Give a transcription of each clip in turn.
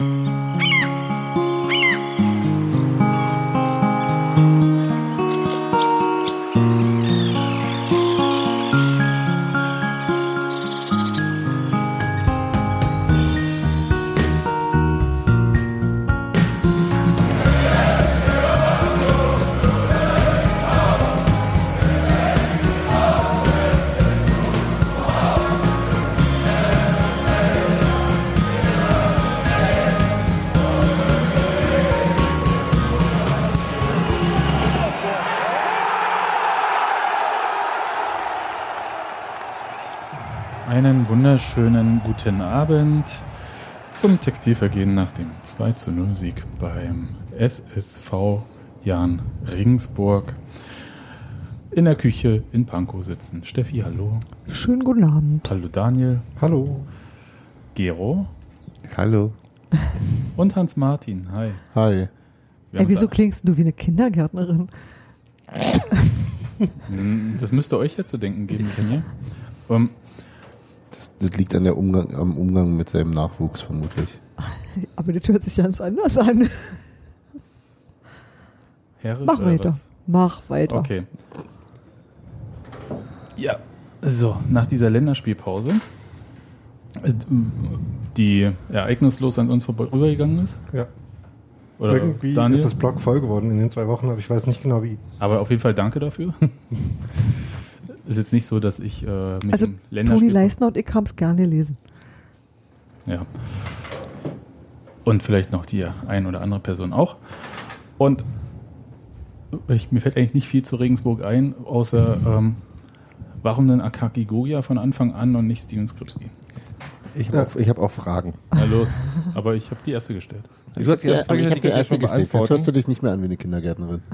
Einen guten Abend zum Textilvergehen nach dem 2 zu 0 Sieg beim SSV Jan Regensburg. In der Küche in Pankow sitzen Steffi, hallo. Schönen guten Abend. Hallo Daniel. Hallo. Gero. Hallo. Und Hans Martin. Hi. Hi. Ey, wieso klingst du wie eine Kindergärtnerin? Das müsste euch ja zu denken geben, Kenny. Um, das, liegt an der Umgang, am Umgang mit seinem Nachwuchs vermutlich. Aber das hört sich ganz anders an. Herrisch Mach weiter. Was? Mach weiter. Okay. Ja, so, nach dieser Länderspielpause, die ereignislos an uns vorübergegangen ist. Ja. Oder Irgendwie Daniel? ist das Blog voll geworden in den zwei Wochen, aber ich weiß nicht genau wie. Aber auf jeden Fall danke dafür. ist jetzt nicht so, dass ich äh, mit Also dem Länderspiel... Toni Leisner und ich haben es gerne gelesen. Ja. Und vielleicht noch die ein oder andere Person auch. Und ich, mir fällt eigentlich nicht viel zu Regensburg ein, außer ähm, warum denn Akaki Gogia von Anfang an und nicht Steven Skripski? Ich habe auch, hab auch Fragen. Na los, aber ich habe die erste gestellt. Du hast die Ja, erste aber ich Frage hab die gestellt, erste gestellt. Jetzt hörst du dich nicht mehr an wie eine Kindergärtnerin.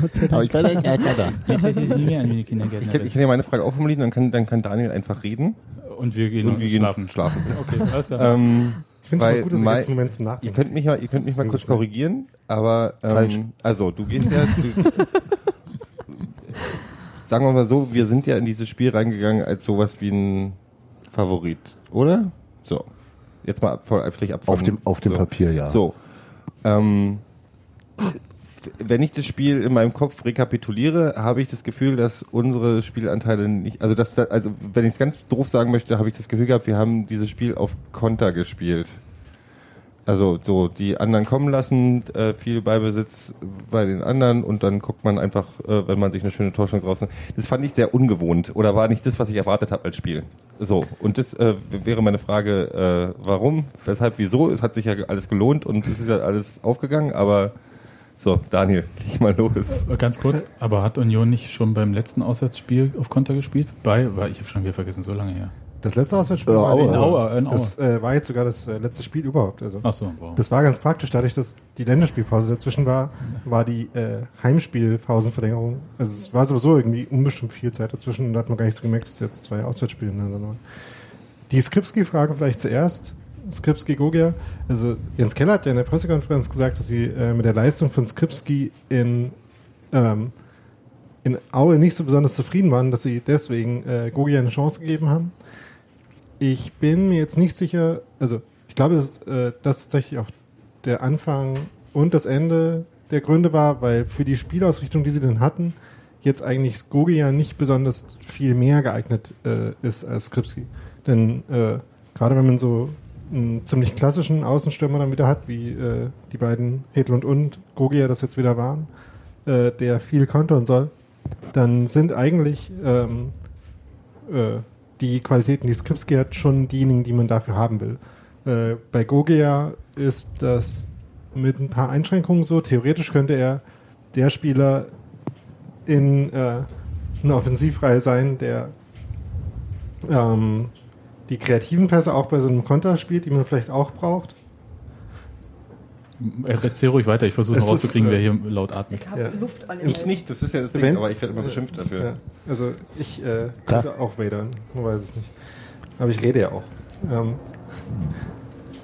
Gott sei Aber Dank. ich war ja da. Ich hätte nie mehr an die Ich kann, Kindergärtnerin. ich kann ja meine Frage auch formulieren, dann kann, dann kann Daniel einfach reden Und wir gehen und wir gehen schlafen. schlafen. Okay, alles klar. Ähm, Ich finde es gut, dass ich mein- jetzt einen Moment zum ihr Nachdenken könnt mich mal, ihr könnt mich mal kurz schnell. korrigieren, aber Falsch. ähm, also du gehst ja, du, sagen wir mal so, wir sind ja in dieses Spiel reingegangen als sowas wie ein Favorit, oder? So, jetzt mal vielleicht ab Auf dem, auf dem so. Papier, ja. So. Ähm, wenn ich das Spiel in meinem Kopf rekapituliere, habe ich das Gefühl, dass unsere Spielanteile nicht, also dass da, also wenn ich es ganz doof sagen möchte, habe ich das Gefühl gehabt, wir haben dieses Spiel auf Konter gespielt. Also so die anderen kommen lassen, äh, viel Ballbesitz bei den anderen und dann guckt man einfach, äh, wenn man sich eine schöne Torchance draußen. Das fand ich sehr ungewohnt oder war nicht das, was ich erwartet habe als Spiel. So und das äh, wäre meine Frage, äh, warum, weshalb, wieso? Es hat sich ja alles gelohnt und es ist ja alles aufgegangen, aber so Daniel, leg mal los. Äh, Ganz kurz, aber hat Union nicht schon beim letzten Auswärtsspiel auf Konter gespielt? Bei, weil ich habe schon wieder vergessen, so lange her. Das letzte Auswärtsspiel Ja, war in Aue, in Aue. Das äh, war jetzt sogar das äh, letzte Spiel überhaupt. Also Ach so, wow. das war ganz praktisch, dadurch, dass die Länderspielpause dazwischen war, war die äh, Heimspielpausenverlängerung. Also es war sowieso irgendwie unbestimmt viel Zeit dazwischen und da hat man gar nicht so gemerkt, dass jetzt zwei Auswärtsspiele ineinander waren. Die Skripski-Frage vielleicht zuerst. Skripski Gogia. Also Jens Keller hat ja in der Pressekonferenz gesagt, dass sie äh, mit der Leistung von Skripski in ähm, in Aue nicht so besonders zufrieden waren, dass sie deswegen äh, Gogia eine Chance gegeben haben. Ich bin mir jetzt nicht sicher, also ich glaube, dass äh, das tatsächlich auch der Anfang und das Ende der Gründe war, weil für die Spielausrichtung, die sie dann hatten, jetzt eigentlich Skogia nicht besonders viel mehr geeignet äh, ist als Skripski. Denn äh, gerade wenn man so einen ziemlich klassischen Außenstürmer dann wieder hat, wie äh, die beiden Hedlund und Gogia das jetzt wieder waren, äh, der viel kontern soll, dann sind eigentlich ähm, äh, die Qualitäten, die Skripski hat, schon diejenigen, die man dafür haben will. Äh, bei Gogia ist das mit ein paar Einschränkungen so. Theoretisch könnte er der Spieler in äh, einer Offensivreihe sein, der ähm, die kreativen Pässe auch bei so einem Konter spielt, die man vielleicht auch braucht. Erzähl ruhig weiter, ich versuche Es noch rauszukriegen, ist, wer äh, hier laut atmet. Ich habe Ja. Luft an Ich nicht, das ist ja das Ding, Wenn- aber ich werde immer beschimpft dafür. Ja, also ich äh, könnte auch wadern, man weiß es nicht. Aber ich rede ja auch. Ähm,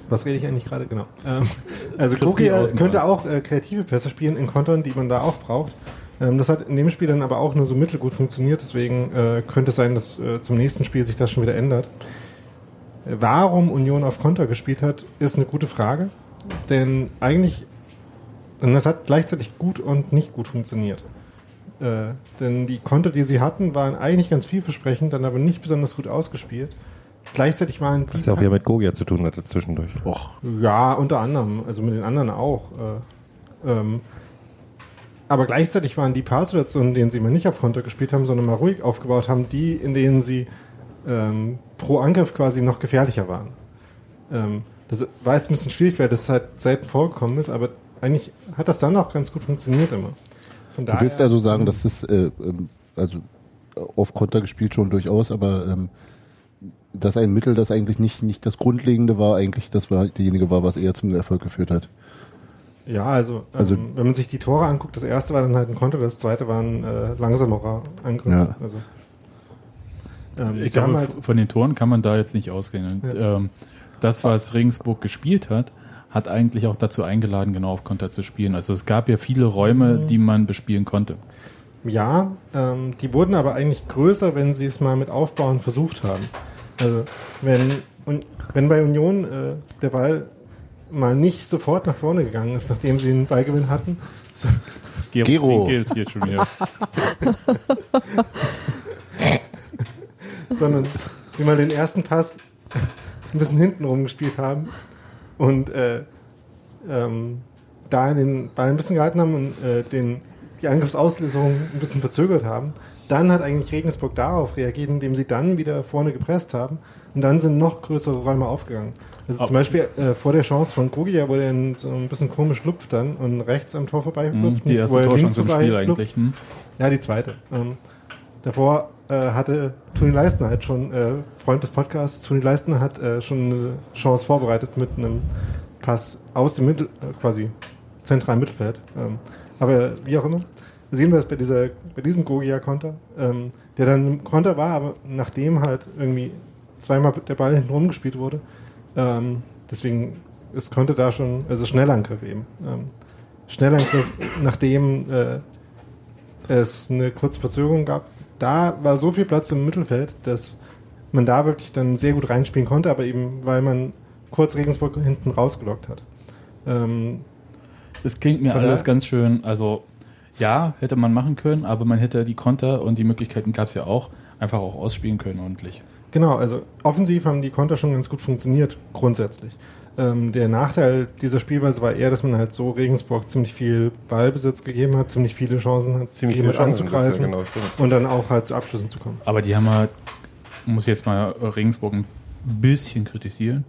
was rede ich eigentlich gerade? Genau. Ähm, also die äh, könnte auch äh, kreative Pässe spielen in Kontern, die man da auch braucht. Ähm, das hat in dem Spiel dann aber auch nur so mittelgut funktioniert, deswegen äh, könnte es sein, dass äh, zum nächsten Spiel sich das schon wieder ändert. warum Union auf Konter gespielt hat, ist eine gute Frage. Denn eigentlich, und das hat gleichzeitig gut und nicht gut funktioniert. Äh, denn die Konter, die sie hatten, waren eigentlich ganz vielversprechend, dann aber nicht besonders gut ausgespielt. Gleichzeitig waren die Was ja auch wieder mit Gogia zu tun hatte zwischendurch. Och, ja, unter anderem, also mit den anderen auch. Äh, ähm, aber gleichzeitig waren die Paar-Situationen, in denen sie mal nicht auf Konter gespielt haben, sondern mal ruhig aufgebaut haben, die, in denen sie ähm, pro Angriff quasi noch gefährlicher waren. Ähm, das war jetzt ein bisschen schwierig, weil das halt selten vorgekommen ist, aber eigentlich hat das dann auch ganz gut funktioniert immer. Von du willst also sagen, dass das, äh, ähm, also auf Konter gespielt schon durchaus, aber ähm, dass ein Mittel, das eigentlich nicht, nicht das Grundlegende war, eigentlich das war derjenige war, was eher zum Erfolg geführt hat. Ja, also, Also- ähm, wenn man sich die Tore anguckt, das erste war dann halt ein Konter, das zweite war ein äh, langsamerer Angriff. Ja. Also, ähm, Ich glaube, halt, von den Toren kann man da jetzt nicht ausgehen. Und, ähm, das, was Regensburg gespielt hat, hat eigentlich auch dazu eingeladen, genau auf Konter zu spielen. Also es gab ja viele Räume, die man bespielen konnte. ja, ähm, die wurden aber eigentlich größer, wenn sie es mal mit Aufbauen versucht haben. Also wenn, und, wenn bei Union äh, der Ball mal nicht sofort nach vorne gegangen ist, nachdem sie einen Ballgewinn hatten, Gero, Gero. gilt hier schon wieder. sondern sie mal den ersten Pass ein bisschen hinten rumgespielt haben und äh, ähm, da den Ball ein bisschen gehalten haben und äh, den, die Angriffsauslösung ein bisschen verzögert haben. Dann hat eigentlich Regensburg darauf reagiert, indem sie dann wieder vorne gepresst haben und dann sind noch größere Räume aufgegangen. Also zum Beispiel äh, vor der Chance von Gogia, wo der so ein bisschen komisch lupft dann und rechts am Tor Hm, vorbeilupft. Die erste er Torchance im Spiel vorbeilupft. eigentlich. Hm? Ja, die zweite. Ähm, davor hatte Toni Leistner halt schon, äh, Freund des Podcasts, Toni Leistner hat äh, schon eine Chance vorbereitet mit einem Pass aus dem Mittel, äh, quasi zentralen Mittelfeld. Ähm, aber wie auch immer, sehen wir es bei, dieser, bei diesem Gogia-Konter, ähm, der dann ein Konter war, aber nachdem halt irgendwie zweimal der Ball hinten rumgespielt wurde. Ähm, deswegen ist Konter da schon, also Schnellangriff eben. Ähm, Schnellangriff, nachdem äh, es eine kurze Verzögerung gab. Da war so viel Platz im Mittelfeld, dass man da wirklich dann sehr gut reinspielen konnte, aber eben weil man kurz Regensburg hinten rausgelockt hat. Ähm, Das klingt mir alles ganz schön. Also ja, hätte man machen können, aber man hätte die Konter und die Möglichkeiten gab es ja auch, einfach auch ausspielen können ordentlich. genau, also offensiv haben die Konter schon ganz gut funktioniert, grundsätzlich. Ähm, der Nachteil dieser Spielweise war eher, dass man halt so Regensburg ziemlich viel Ballbesitz gegeben hat, ziemlich viele Chancen hat, Ziemlich das ist ja anzugreifen genau, und dann auch halt zu Abschlüssen zu kommen. Aber die haben halt, muss ich jetzt mal Regensburg ein bisschen kritisieren,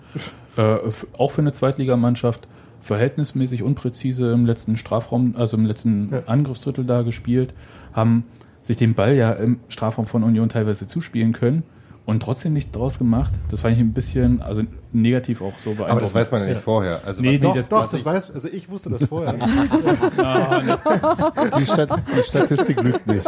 äh, auch für eine Zweitligamannschaft verhältnismäßig unpräzise im letzten Strafraum, also im letzten Ja. Angriffsdrittel da gespielt, haben sich den Ball ja im Strafraum von Union teilweise zuspielen können und trotzdem nicht draus gemacht. Das fand ich ein bisschen, also negativ auch so beeindruckend. Aber das weiß man ja nicht Ja. vorher. Also Nee, was- Doch, das- doch, das ich- weiß, also ich wusste das vorher. Ah. Die, Stat die Statistik lügt nicht.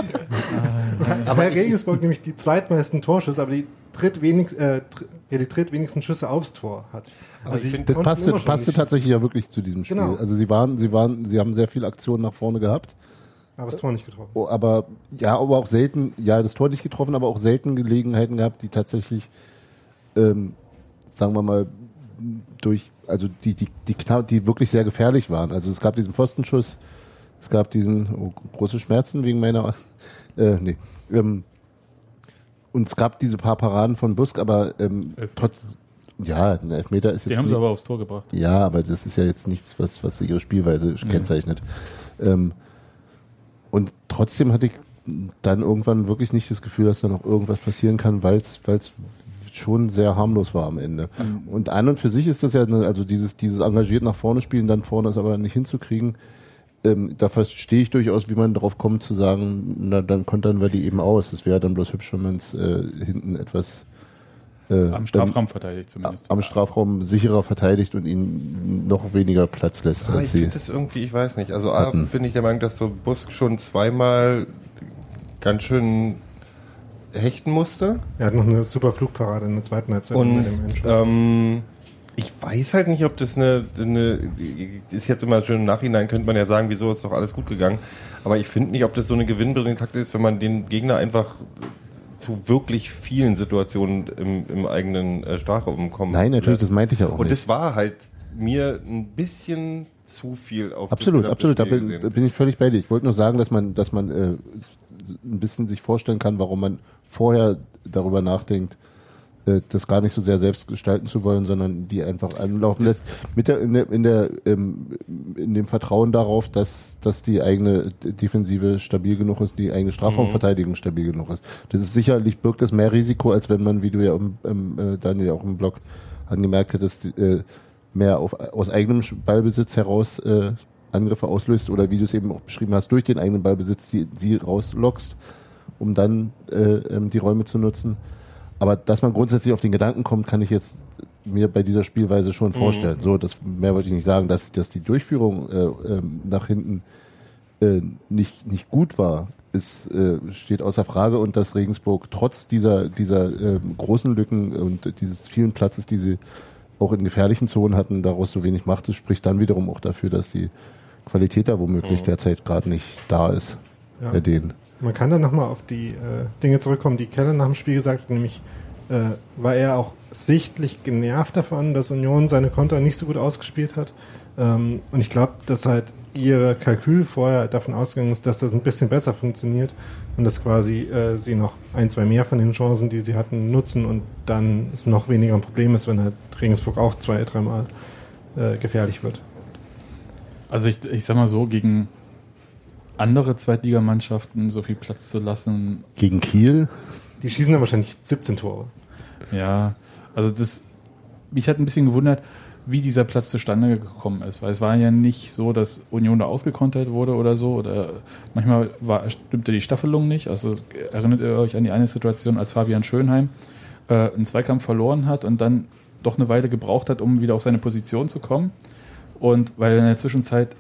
Aber Regensburg nämlich die zweitmeisten Torschüsse, aber die drittwenig, äh, dr- ja, die drittwenigsten Schüsse aufs Tor hat. Aber ich find, Das passte, passte tatsächlich ja wirklich zu diesem Spiel. Genau. Also sie waren, sie waren, sie haben sehr viele Aktionen nach vorne gehabt. Aber das Tor nicht getroffen. Oh, aber ja, aber auch selten, ja, das Tor nicht getroffen, aber auch selten Gelegenheiten gehabt, die tatsächlich, ähm, sagen wir mal, durch, also die, die, die knapp, die wirklich sehr gefährlich waren. Also es gab diesen Pfostenschuss, es gab diesen oh, große Schmerzen wegen meiner, äh, nee, ähm, und es gab diese paar Paraden von Busk, aber ähm, trotz, ja, ein Elfmeter ist Die jetzt haben sie aber aufs Tor gebracht. ja, aber das ist ja jetzt nichts, was, was ihre Spielweise kennzeichnet. Ähm, und trotzdem hatte ich dann irgendwann wirklich nicht das Gefühl, dass da noch irgendwas passieren kann, weil es schon sehr harmlos war am Ende. Und an und für sich ist das ja, eine- also dieses, dieses engagiert nach vorne spielen, dann vorne ist aber nicht hinzukriegen. Ähm, da verstehe ich durchaus, wie man darauf kommt zu sagen, na dann kontern wir die eben aus. Das wäre dann bloß hübsch, wenn man es äh, hinten etwas äh, Am Strafraum verteidigt zumindest. am Strafraum sicherer verteidigt und ihnen noch weniger Platz lässt Ah, ich als sie. finde das irgendwie, ich weiß nicht. Also A, finde ich der Meinung, dass so Busk schon zweimal ganz schön hechten musste. Er hat noch eine super Flugparade in der zweiten Halbzeit. Und ähm, ich weiß halt nicht, ob das eine, eine ist jetzt immer schön im Nachhinein, könnte man ja sagen, wieso ist doch alles gut gegangen. Aber ich finde nicht, ob das so eine gewinnbringende Taktik ist, wenn man den Gegner einfach zu wirklich vielen Situationen im, im eigenen äh, Strafraum kommen. Nein, natürlich, das meinte ich ja auch Und nicht. das war halt mir ein bisschen zu viel auf Absolut, absolut. Da bin, bin ich völlig bei dir. Ich wollte nur sagen, dass man, dass man äh, ein bisschen sich vorstellen kann, warum man vorher darüber nachdenkt, das gar nicht so sehr selbst gestalten zu wollen, sondern die einfach anlaufen lässt. Mit der, in der, in der, ähm, in dem Vertrauen darauf, dass, dass die eigene Defensive stabil genug ist, die eigene Strafraumverteidigung stabil genug ist. Das ist sicherlich birgt das mehr Risiko, als wenn man, wie du ja im, im, äh, Daniel auch im Blog angemerkt hattest, äh, mehr auf, aus eigenem Ballbesitz heraus äh, Angriffe auslöst oder wie du es eben auch beschrieben hast, durch den eigenen Ballbesitz sie, sie rauslockst, um dann äh, ähm, die Räume zu nutzen. Aber dass man grundsätzlich auf den Gedanken kommt, kann ich jetzt mir bei dieser Spielweise schon vorstellen. So, das mehr wollte ich nicht sagen, dass, dass die Durchführung äh, ähm, nach hinten äh, nicht, nicht gut war, ist, äh, steht außer Frage und dass Regensburg trotz dieser, dieser ähm, großen Lücken und dieses vielen Platzes, die sie auch in gefährlichen Zonen hatten, daraus so wenig macht, das spricht dann wiederum auch dafür, dass die Qualität da womöglich derzeit gerade nicht da ist Ja. bei denen. Man kann dann nochmal auf die äh, Dinge zurückkommen, die Keller nach dem Spiel gesagt hat, nämlich äh, war er auch sichtlich genervt davon, dass Union seine Konter nicht so gut ausgespielt hat. Ähm, und ich glaube, dass halt ihr Kalkül vorher davon ausgegangen ist, dass das ein bisschen besser funktioniert und dass quasi äh, sie noch ein, zwei mehr von den Chancen, die sie hatten, nutzen und dann es noch weniger ein Problem ist, wenn halt Regensburg auch zwei, dreimal äh, gefährlich wird. Also ich, ich sag mal so, gegen andere Zweitligamannschaften so viel Platz zu lassen, Gegen Kiel, Die schießen dann wahrscheinlich 17 Tore. ja, also das, mich hat ein bisschen gewundert, wie dieser Platz zustande gekommen ist, weil es war ja nicht so, dass Union da ausgekontert wurde oder so, oder manchmal war, stimmte die Staffelung nicht, also erinnert ihr euch an die eine Situation, als Fabian Schönheim äh, einen Zweikampf verloren hat und dann doch eine Weile gebraucht hat, um wieder auf seine Position zu kommen? Und weil er in der Zwischenzeit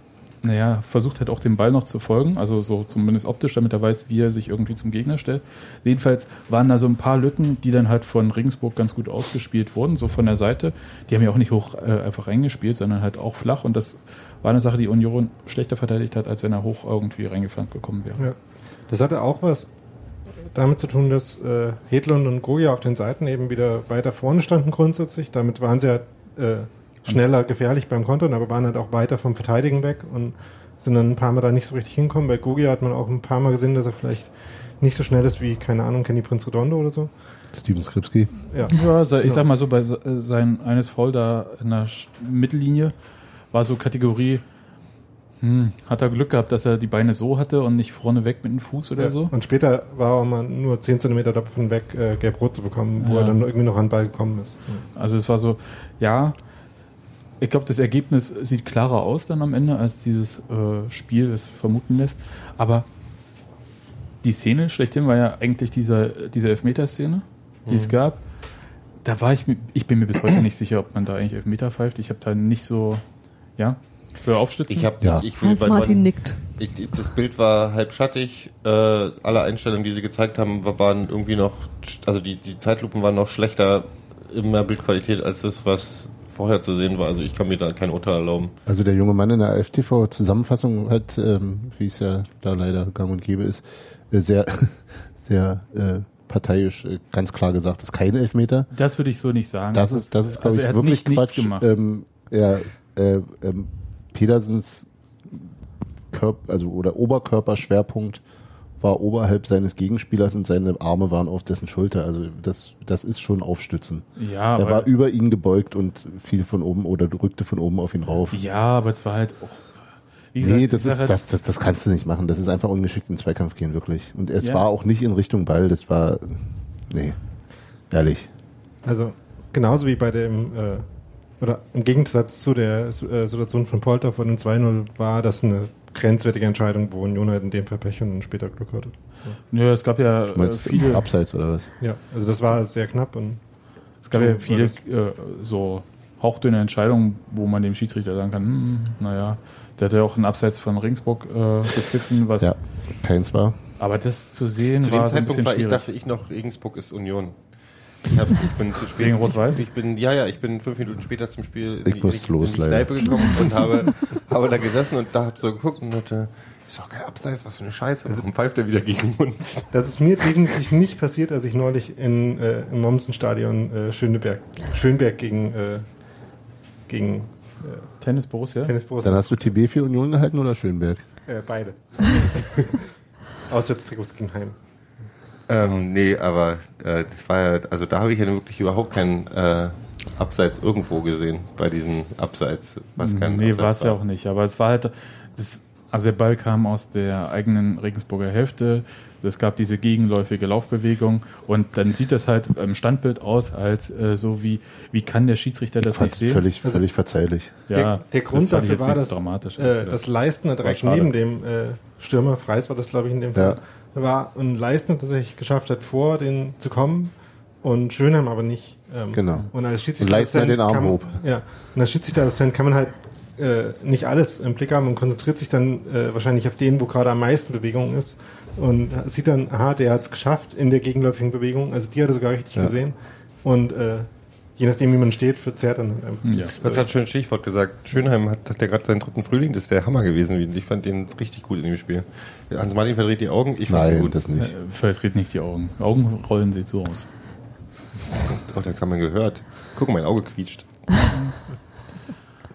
naja, versucht hat auch dem Ball noch zu folgen, also so zumindest optisch, damit er weiß, wie er sich irgendwie zum Gegner stellt. Jedenfalls waren da so ein paar Lücken, die dann halt von Regensburg ganz gut ausgespielt wurden, so von der Seite. Die haben ja auch nicht hoch äh, einfach reingespielt, sondern halt auch flach und das war eine Sache, die Union schlechter verteidigt hat, als wenn er hoch irgendwie reingeflankt gekommen wäre. Ja. Das hatte auch was damit zu tun, dass äh, Hedlund und Goya auf den Seiten eben wieder weiter vorne standen grundsätzlich. Damit waren sie ja äh, schneller gefährlich beim Kontern, aber waren halt auch weiter vom Verteidigen weg und sind dann ein paar Mal da nicht so richtig hinkommen. Bei Gogia hat man auch ein paar Mal gesehen, dass er vielleicht nicht so schnell ist wie, keine Ahnung, Kenny Prinz Redondo oder so. Steven Skripski. Ja. Ja, ich Ja. sag mal so, bei se- sein eines Foul da in der Mittellinie war so Kategorie, hm, hat er Glück gehabt, dass er die Beine so hatte und nicht vorne weg mit dem Fuß oder Ja. so. Und später war er mal nur 10 cm davon weg, äh, gelb-rot zu bekommen, wo Ja. er dann irgendwie noch an den Ball gekommen ist. Also es war so, ja, ich glaube, das Ergebnis sieht klarer aus dann am Ende, als dieses äh, Spiel es vermuten lässt. Aber die Szene schlechthin war ja eigentlich dieser, diese Elfmeter-Szene, die es gab. Da war ich, mir- ich bin mir bis heute nicht sicher, ob man da eigentlich Elfmeter pfeift. Ich habe da nicht so, ja, für Aufstützen. Ich habe Ja. ich will, Hans Martin man- nickt. Ich, das Bild war halb schattig. Äh, alle Einstellungen, die sie gezeigt haben, wa- waren irgendwie noch, also die, die Zeitlupen waren noch schlechter in der Bildqualität als das, was vorher zu sehen war. Also ich kann mir da kein Urteil erlauben. Also der junge Mann in der AFTV-Zusammenfassung hat, ähm, wie es ja da leider gang und gäbe ist, äh, sehr, sehr äh, parteiisch äh, ganz klar gesagt, das ist kein Elfmeter. das würde ich so nicht sagen. Das ist, das ist glaube also er ich, hat wirklich nicht, Quatsch. gemacht. Ähm, er, äh, ähm, Pedersens Körper, also oder Oberkörperschwerpunkt war oberhalb seines Gegenspielers und seine Arme waren auf dessen Schulter. Also das, das ist schon Aufstützen. ja, er war über ihn gebeugt und fiel von oben oder rückte von oben auf ihn rauf. ja, aber es war halt auch. Wie Nee, gesagt, das ist, halt, das, das, das kannst du nicht machen. Das ist einfach ungeschickt in Zweikampf gehen, wirklich. Und es Ja. war auch nicht in Richtung Ball, das war, nee, ehrlich. Also genauso wie bei dem, äh, oder im Gegensatz zu der äh, Situation von Polter vor dem 2-0 war das eine grenzwertige Entscheidung, wo Union halt in dem Fall Pech und später Glück hatte. Nö, es gab ja Du äh, meinst viele, Abseits oder was? Ja, also das war sehr knapp und es gab ja viele äh, so hauchdünne Entscheidungen, wo man dem Schiedsrichter sagen kann, hm, naja, der hat ja auch einen Abseits von Regensburg äh, gepfiffen, was, Ja, keins war. aber das zu sehen Zu dem war so ein Zeitpunkt bisschen war ich, schwierig. dachte ich noch, Regensburg ist Union. Ich, hab, ich bin zu spät. Wegen Rot-Weiß? Ich, ich bin, ja, ja, ich bin fünf Minuten später zum Spiel in Ich muss in los, in die leider. Kneipe gekommen und habe, habe da gesessen und da hab so geguckt und dachte, ist doch kein Abseits, was für eine Scheiße. Warum pfeift er wieder gegen uns? Das ist mir definitiv nicht passiert, als ich neulich in, äh, im Mommsen-Stadion äh, Schöneberg, Schönberg gegen, äh, gegen Tennis Borussia. Tennis Borussia. Dann hast du TB für Union gehalten oder Schönberg? Äh, beide. Auswärtstrikots gegen Heim. Ähm, nee, aber äh, das war ja, also da habe ich ja wirklich überhaupt keinen äh, Abseits irgendwo gesehen bei diesem Abseits, was kein Nee, Abseits war es ja auch nicht. Aber es war halt, das, also der Ball kam aus der eigenen Regensburger Hälfte. Es gab diese gegenläufige Laufbewegung und dann sieht das halt im Standbild aus, als äh, so wie, wie kann der Schiedsrichter das nicht sehen? völlig, völlig verzeihlich. ja, der, der Grund dafür war, dass dramatisch. äh, das Leistner direkt neben dem äh, Stürmer, Freis war das glaube ich in dem Fall, war und Leistner tatsächlich geschafft hat, vor den zu kommen und Schönheim aber nicht. Ähm, Genau. Und als Schiedsrichter Leistner den Arm kann, hob. Ja, und als Schiedsrichter kann man halt äh, nicht alles im Blick haben und konzentriert sich dann äh, wahrscheinlich auf den, wo gerade am meisten Bewegung ist und sieht dann, aha, der hat es geschafft in der gegenläufigen Bewegung, also die hat er sogar richtig Ja. gesehen und äh, je nachdem, wie man steht, verzerrt dann halt einfach. Ja. Das hat schön Stichwort gesagt. Schönheim hat, hat der gerade seinen dritten Frühling, das ist der Hammer gewesen. Ich fand den richtig gut in dem Spiel. Hans Martin verdreht die Augen, ich fand ihn Nein, gut. das nicht. Äh, Verdreht nicht die Augen. Augenrollen sieht so aus. Oh, da kann man gehört. Guck, mein Auge quietscht.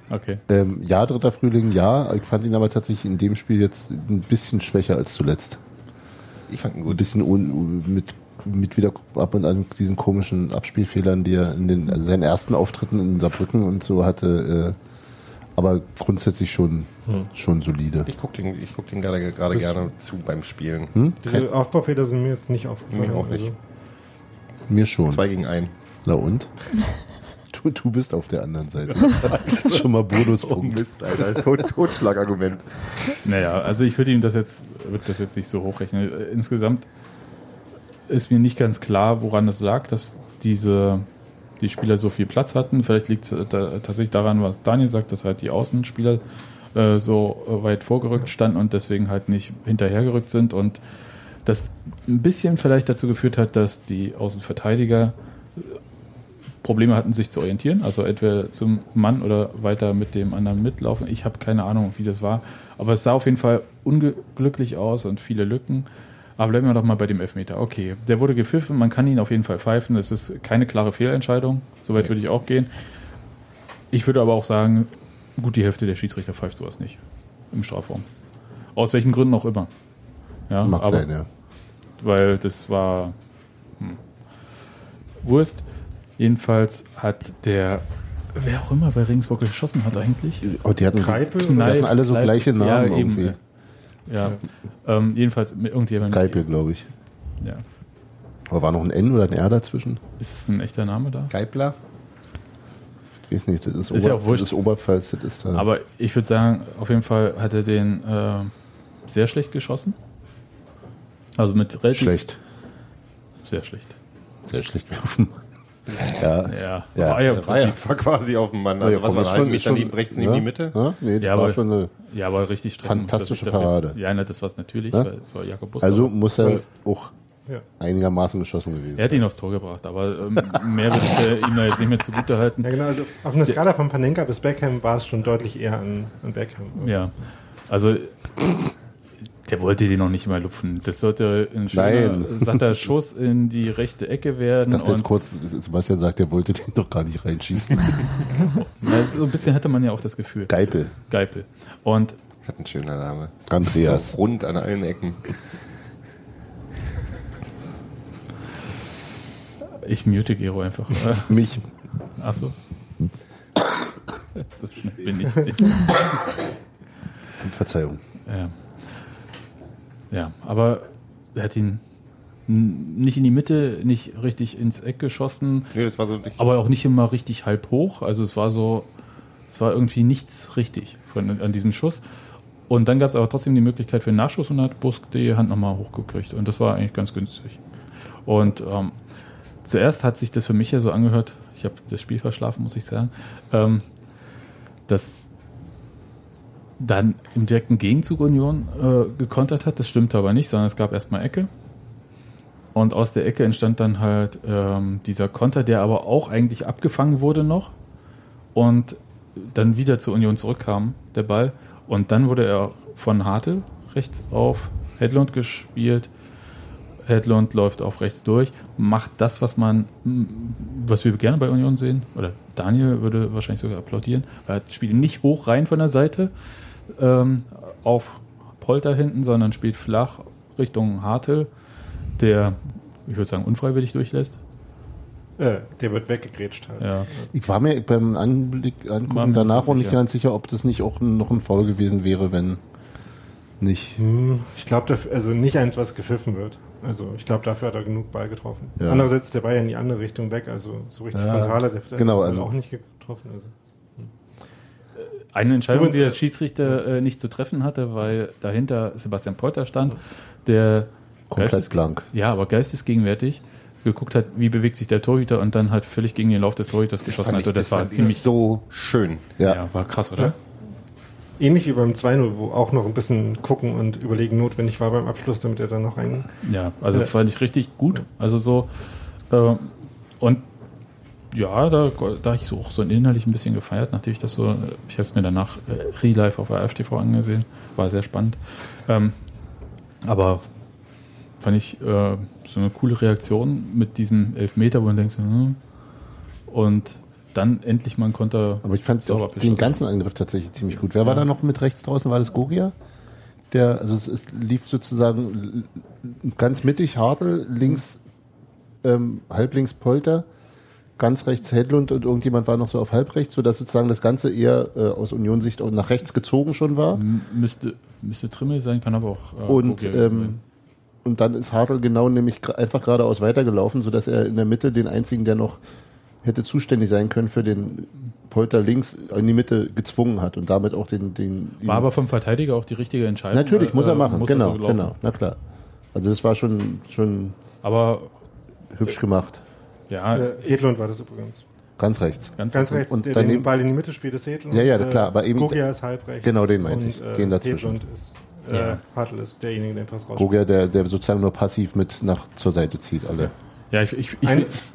Okay. Ähm, ja, dritter Frühling, ja. Ich fand ihn aber tatsächlich in dem Spiel jetzt ein bisschen schwächer als zuletzt. Ich fand ihn Ein gut. bisschen un, mit, mit wieder ab und an diesen komischen Abspielfehlern, die er in den also seinen ersten Auftritten in Saarbrücken und so hatte. Äh, aber grundsätzlich schon, schon solide. Ich guck den, ich guck den gerade, gerade gerne zu beim Spielen. Hm? Diese Aufbaufehler sind mir jetzt nicht aufgefallen. Mir auch nicht. Also, Mir schon. Zwei gegen ein. Na und? Du, du bist auf der anderen Seite. Das ist schon mal Bonuspunkt. Mist, Alter. Tot, Totschlagargument. Naja, also ich würde ihm das jetzt, würde das jetzt nicht so hochrechnen. Insgesamt ist mir nicht ganz klar, woran es lag, dass diese die Spieler so viel Platz hatten. Vielleicht liegt es äh, da, tatsächlich daran, was Daniel sagt, dass halt die Außenspieler äh, so weit vorgerückt standen und deswegen halt nicht hinterhergerückt sind und das ein bisschen vielleicht dazu geführt hat, dass die Außenverteidiger Probleme hatten, sich zu orientieren. Also entweder zum Mann oder weiter mit dem anderen mitlaufen. Ich habe keine Ahnung, wie das war. Aber es sah auf jeden Fall unglücklich aus und viele Lücken. Aber bleiben wir doch mal bei dem Elfmeter. Okay, der wurde gepfiffen, man kann ihn auf jeden Fall pfeifen. Das ist keine klare Fehlentscheidung. Soweit würde ich auch gehen. Ich würde aber auch sagen, gut, die Hälfte der Schiedsrichter pfeift sowas nicht im Strafraum. Aus welchen Gründen auch immer. Ja, Mag aber, sein, ja. weil das war hm, Wurst. Jedenfalls hat der, wer auch immer bei Regensburg geschossen hat eigentlich. Oh, die hatten, Greipel? die hatten alle so Kneipp- gleiche Namen ja, eben. Ja, Ähm, jedenfalls mit irgendjemand. Geipel, glaube ich. Ja. Aber war noch ein N oder ein R dazwischen? Ist es ein echter Name da? Geibler? Ich weiß nicht, das ist, Ist ja Ober, auch wurscht. das ist Oberpfalz, das ist da. Aber ich würde sagen, auf jeden Fall hat er den äh, sehr schlecht geschossen. Also mit relativ schlecht. Sehr schlecht. Sehr schlecht werfen. Ja. Ja, Ja, war ja, Der war ja war quasi auf dem Mann. Also was komm, man ist einen Meter neben rechts neben ja, die Mitte. Ja, nee, das Ja, war aber- schon eine, ja, aber richtig streng. Fantastische Parade. Ja, ne, das war es natürlich, Ja? weil, weil Jakob Buster also war. muss er Sonst- auch Ja. einigermaßen geschossen gewesen Er hat ihn aufs Tor gebracht, aber ähm, mehr würde ich äh, ihm da jetzt nicht mehr zugute halten. Ja, genau. Also auf einer Skala von Panenka bis Beckham war es schon deutlich eher an, an Beckham. Ja, also der wollte den noch nicht mal lupfen. Das sollte ein schöner, Nein. satter Schuss in die rechte Ecke werden. Ich dachte jetzt kurz, Sebastian sagt, er wollte den doch gar nicht reinschießen. so ein bisschen hatte man ja auch das Gefühl. Geipel. Geipel. Und Hat ein schöner Name. Andreas. So rund an allen Ecken. ich mute Gero einfach. Mich. Achso. so schnell bin ich nicht. Verzeihung. Ja. Ja, aber er hat ihn nicht in die Mitte, nicht richtig ins Eck geschossen, Nee, das war so nicht. aber auch nicht immer richtig halb hoch. Also es war so, es war irgendwie nichts richtig von, an diesem Schuss. Und dann gab es aber trotzdem die Möglichkeit für einen Nachschuss und hat Busk die Hand nochmal hochgekriegt. Und das war eigentlich ganz günstig. Und ähm, zuerst hat sich das für mich ja so angehört, ich habe das Spiel verschlafen, muss ich sagen, ähm, dass dann im direkten Gegenzug Union äh, gekontert hat. Das stimmte aber nicht, sondern es gab erstmal Ecke. Und aus der Ecke entstand dann halt ähm, dieser Konter, der aber auch eigentlich abgefangen wurde noch. Und dann wieder zur Union zurückkam, der Ball. Und dann wurde er von Hartl rechts auf Hedlund gespielt. Hedlund läuft auf rechts durch, macht das, was man, m, was wir gerne bei Union sehen, oder Daniel würde wahrscheinlich sogar applaudieren, er spielt nicht hoch rein von der Seite ähm, auf Polter hinten, sondern spielt flach Richtung Hartel, der, ich würde sagen, unfreiwillig durchlässt. Äh, der wird weggegrätscht halt. Ja. Ich war mir beim Anblick angucken danach auch nicht sicher. ganz sicher, ob das nicht auch noch ein Foul gewesen wäre, wenn nicht. Hm, Ich glaube, also nicht eins, was gepfiffen wird. Also ich glaube, dafür hat er genug Ball getroffen. Ja. Andererseits der Ball ja in die andere Richtung weg, also so richtig Ja, frontal hat der, genau, Ball also- auch nicht getroffen. Also. Eine Entscheidung, die der Schiedsrichter äh, nicht zu treffen hatte, weil dahinter Sebastian Polter stand, der Komplett Geistes- blank. Ja, aber geistesgegenwärtig geguckt hat, wie bewegt sich der Torhüter und dann halt völlig gegen den Lauf des Torhüters geschossen hat. Und das war ziemlich so schön. ja. Ja. war krass, oder? Ähnlich wie beim 2-0, wo auch noch ein bisschen gucken und überlegen notwendig war beim Abschluss, damit er dann noch einen. Ja, also Ja. fand ich richtig gut. Also so äh, und ja, da, da hab ich so auch so innerlich ein bisschen gefeiert, nachdem ich das so, ich habe es mir danach äh, re-live auf AFTV angesehen, war sehr spannend. Ähm, aber fand ich äh, so eine coole Reaktion mit diesem Elfmeter, wo man denkt, so, hm. und dann endlich mal ein Konter. Aber ich fand den ganzen Angriff tatsächlich ziemlich gut. Wer war da noch mit rechts draußen? War das Gogia? Der, also es, es lief sozusagen ganz mittig Hartl, links, ähm, halblinks Polter, ganz rechts Hedlund und irgendjemand war noch so auf halbrechts, sodass sozusagen das Ganze eher äh, aus Union-Sicht auch nach rechts gezogen schon war. M- Müsste, müsste Trimmel sein, kann aber auch. äh, Und, ähm, und dann ist Hartl genau nämlich einfach geradeaus weitergelaufen, sodass er in der Mitte den einzigen, der noch hätte zuständig sein können für den Polter links in die Mitte gezwungen hat und damit auch den, den. War aber vom Verteidiger auch die richtige Entscheidung. natürlich muss er Äh, machen, muss er genau, so laufen. genau, na klar. Also das war schon schon Aber hübsch gemacht, ja, Äh, Hedlund war das übrigens. ganz rechts. ganz, Ganz rechts, und der daneben- den Ball in die Mitte spielt, ist Hedlund. Ja, ja, klar, aber eben- Gogia ist halb rechts. Genau, den meinte und, ich, Äh, den dazwischen. Hedlund ist, äh, Ja. Hartl ist derjenige, der den Pass rausspielt. Gogia, der, der sozusagen nur passiv mit nach zur Seite zieht, alle. Ja, ich, ich, ich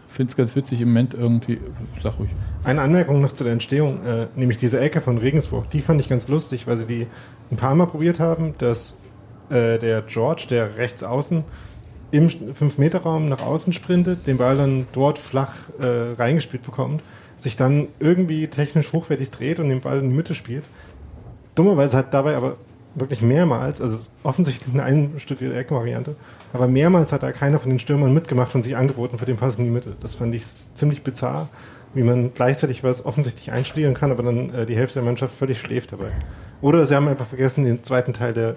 finde es ganz witzig im Moment irgendwie. Sag ruhig. Eine Anmerkung noch zu der Entstehung, äh, nämlich diese Ecke von Regensburg, die fand ich ganz lustig, weil sie die ein paar Mal probiert haben, dass äh, der George, der rechts außen, im 5-Meter-Raum nach außen sprintet, den Ball dann dort flach äh, reingespielt bekommt, sich dann irgendwie technisch hochwertig dreht und den Ball in die Mitte spielt. Dummerweise hat dabei aber wirklich mehrmals, also offensichtlich eine einstudierte Eckenvariante, aber mehrmals hat da keiner von den Stürmern mitgemacht und sich angeboten für den Pass in die Mitte. Das fand ich ziemlich bizarr, wie man gleichzeitig was offensichtlich einstudieren kann, aber dann äh, die Hälfte der Mannschaft völlig schläft dabei. Oder sie haben einfach vergessen, den zweiten Teil der äh,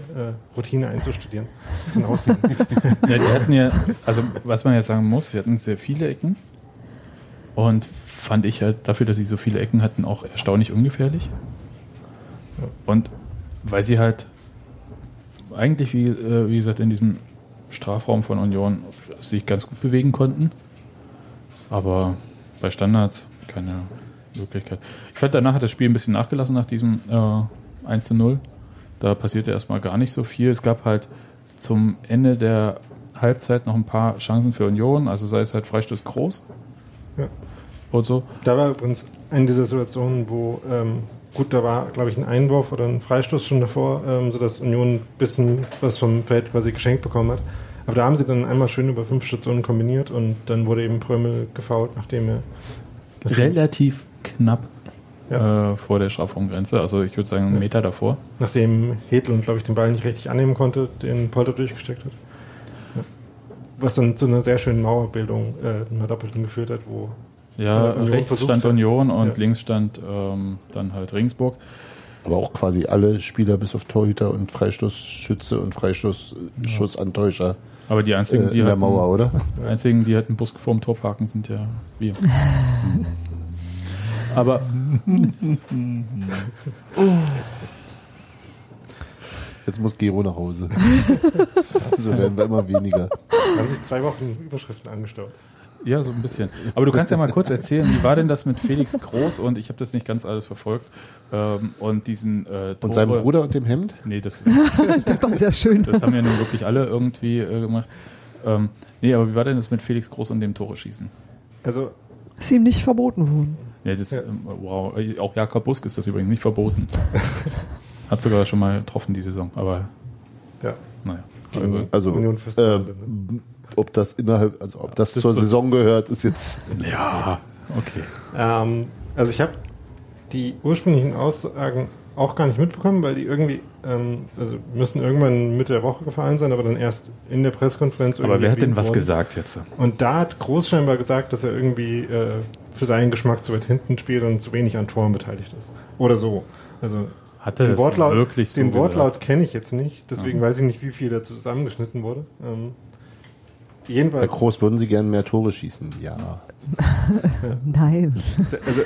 Routine einzustudieren. Das kann aussehen. Ja, die hatten ja, also was man jetzt sagen muss, sie hatten sehr viele Ecken. Und fand ich halt dafür, dass sie so viele Ecken hatten, auch erstaunlich ungefährlich. Und weil sie halt eigentlich, wie, äh, wie gesagt, in diesem Strafraum von Union sich ganz gut bewegen konnten. Aber bei Standards keine Möglichkeit. Ich fand, danach hat das Spiel ein bisschen nachgelassen nach diesem äh, 1 zu 0. Da passierte erstmal gar nicht so viel. Es gab halt zum Ende der Halbzeit noch ein paar Chancen für Union, also sei es halt Freistoß groß Ja. und so. Da war übrigens eine dieser Situationen, wo, ähm, gut, da war, glaube ich, ein Einwurf oder ein Freistoß schon davor, ähm, sodass Union ein bisschen was vom Feld quasi geschenkt bekommen hat. Aber da haben sie dann einmal schön über fünf Stationen kombiniert und dann wurde eben Prömel gefault, nachdem er. Relativ knapp Ja. äh, vor der Strafraumgrenze, also ich würde sagen einen Meter davor. Nachdem Hedlund, glaube ich, den Ball nicht richtig annehmen konnte, den Polter durchgesteckt hat. Ja. Was dann zu einer sehr schönen Mauerbildung, äh, einer doppelten geführt hat, wo Ja, Ja, Union rechts stand hat. Union und Ja. links stand ähm, dann halt Regensburg. Aber auch quasi alle Spieler bis auf Torhüter und Freistoßschütze und Freistoßschussantäuscher Aber die äh, einzigen, in die der halt, Mauer, oder? die einzigen, die halt einen Bus vorm Tor parken, sind ja wir. Aber Jetzt muss Gero nach Hause. so werden wir immer weniger. da haben sich zwei Wochen Überschriften angestaut. Ja, so ein bisschen. Aber du kannst ja mal kurz erzählen, wie war denn das mit Felix Groß? Und ich habe das nicht ganz alles verfolgt. Ähm, und diesen äh, Tore, Und seinem Bruder und dem Hemd? Nee, das, Das war sehr schön. das haben ja nun wirklich alle irgendwie äh, gemacht. Ähm, nee, aber wie war denn das mit Felix Groß und dem Tore schießen? Also, Ist ihm nicht verboten worden. Nee, das, Ja. ähm, wow. Auch Jakob Busk ist das übrigens nicht verboten. Hat sogar schon mal getroffen die Saison, aber Ja. Naja. Also, Also, Union äh, Fürstenwalde, ob das innerhalb, also ob das, ist zur so- Saison gehört, ist jetzt. ja, okay. Ähm, also ich habe die ursprünglichen Aussagen auch gar nicht mitbekommen, weil die irgendwie, ähm, also müssen irgendwann Mitte der Woche gefallen sein, aber dann erst in der Pressekonferenz. Aber irgendwie wer hat denn was worden. gesagt jetzt? Und da hat Groß scheinbar gesagt, dass er irgendwie äh, für seinen Geschmack zu weit hinten spielt und zu wenig an Toren beteiligt ist. Oder so. Also Hat er den Wortlaut, wirklich so den gesagt? Wortlaut kenne ich jetzt nicht, deswegen Ja. weiß ich nicht, wie viel da zusammengeschnitten wurde. Ähm, Herr jedenfalls, Groß, würden Sie gerne mehr Tore schießen? Ja. Nein. also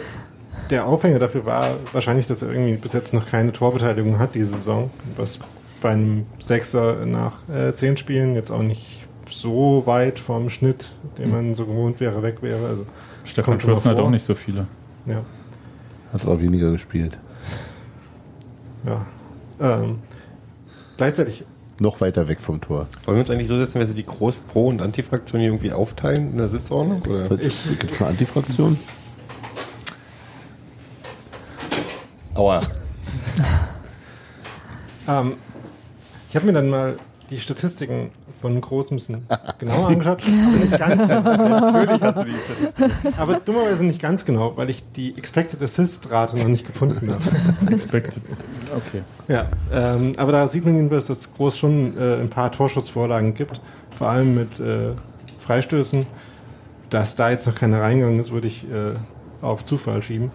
der Aufhänger dafür war wahrscheinlich, dass er irgendwie bis jetzt noch keine Torbeteiligung hat diese Saison, was bei einem Sechser nach äh, zehn Spielen jetzt auch nicht so weit vom Schnitt, den man so gewohnt wäre, weg wäre. Also Stefan Fürsten hat auch nicht so viele. ja. Hat aber weniger gespielt. Ja. Ähm, gleichzeitig, Noch weiter weg vom Tor. Wollen wir uns eigentlich so setzen, dass wir die Groß-, Pro- und Antifraktion irgendwie aufteilen in der Sitzordnung? Oder? Gibt es eine Antifraktion? Aua. ähm, ich habe mir dann mal die Statistiken von Groß müssen genauer angeschaut. aber nicht ganz genau. Natürlich hast du die Statistiken. Aber dummerweise nicht ganz genau, weil ich die Expected Assist-Rate noch nicht gefunden habe. Expected. Okay. Ja, ähm, aber da sieht man jedenfalls, dass es Groß schon äh, ein paar Torschussvorlagen gibt, vor allem mit äh, Freistößen. Dass da jetzt noch keiner reingegangen ist, würde ich äh, auf Zufall schieben.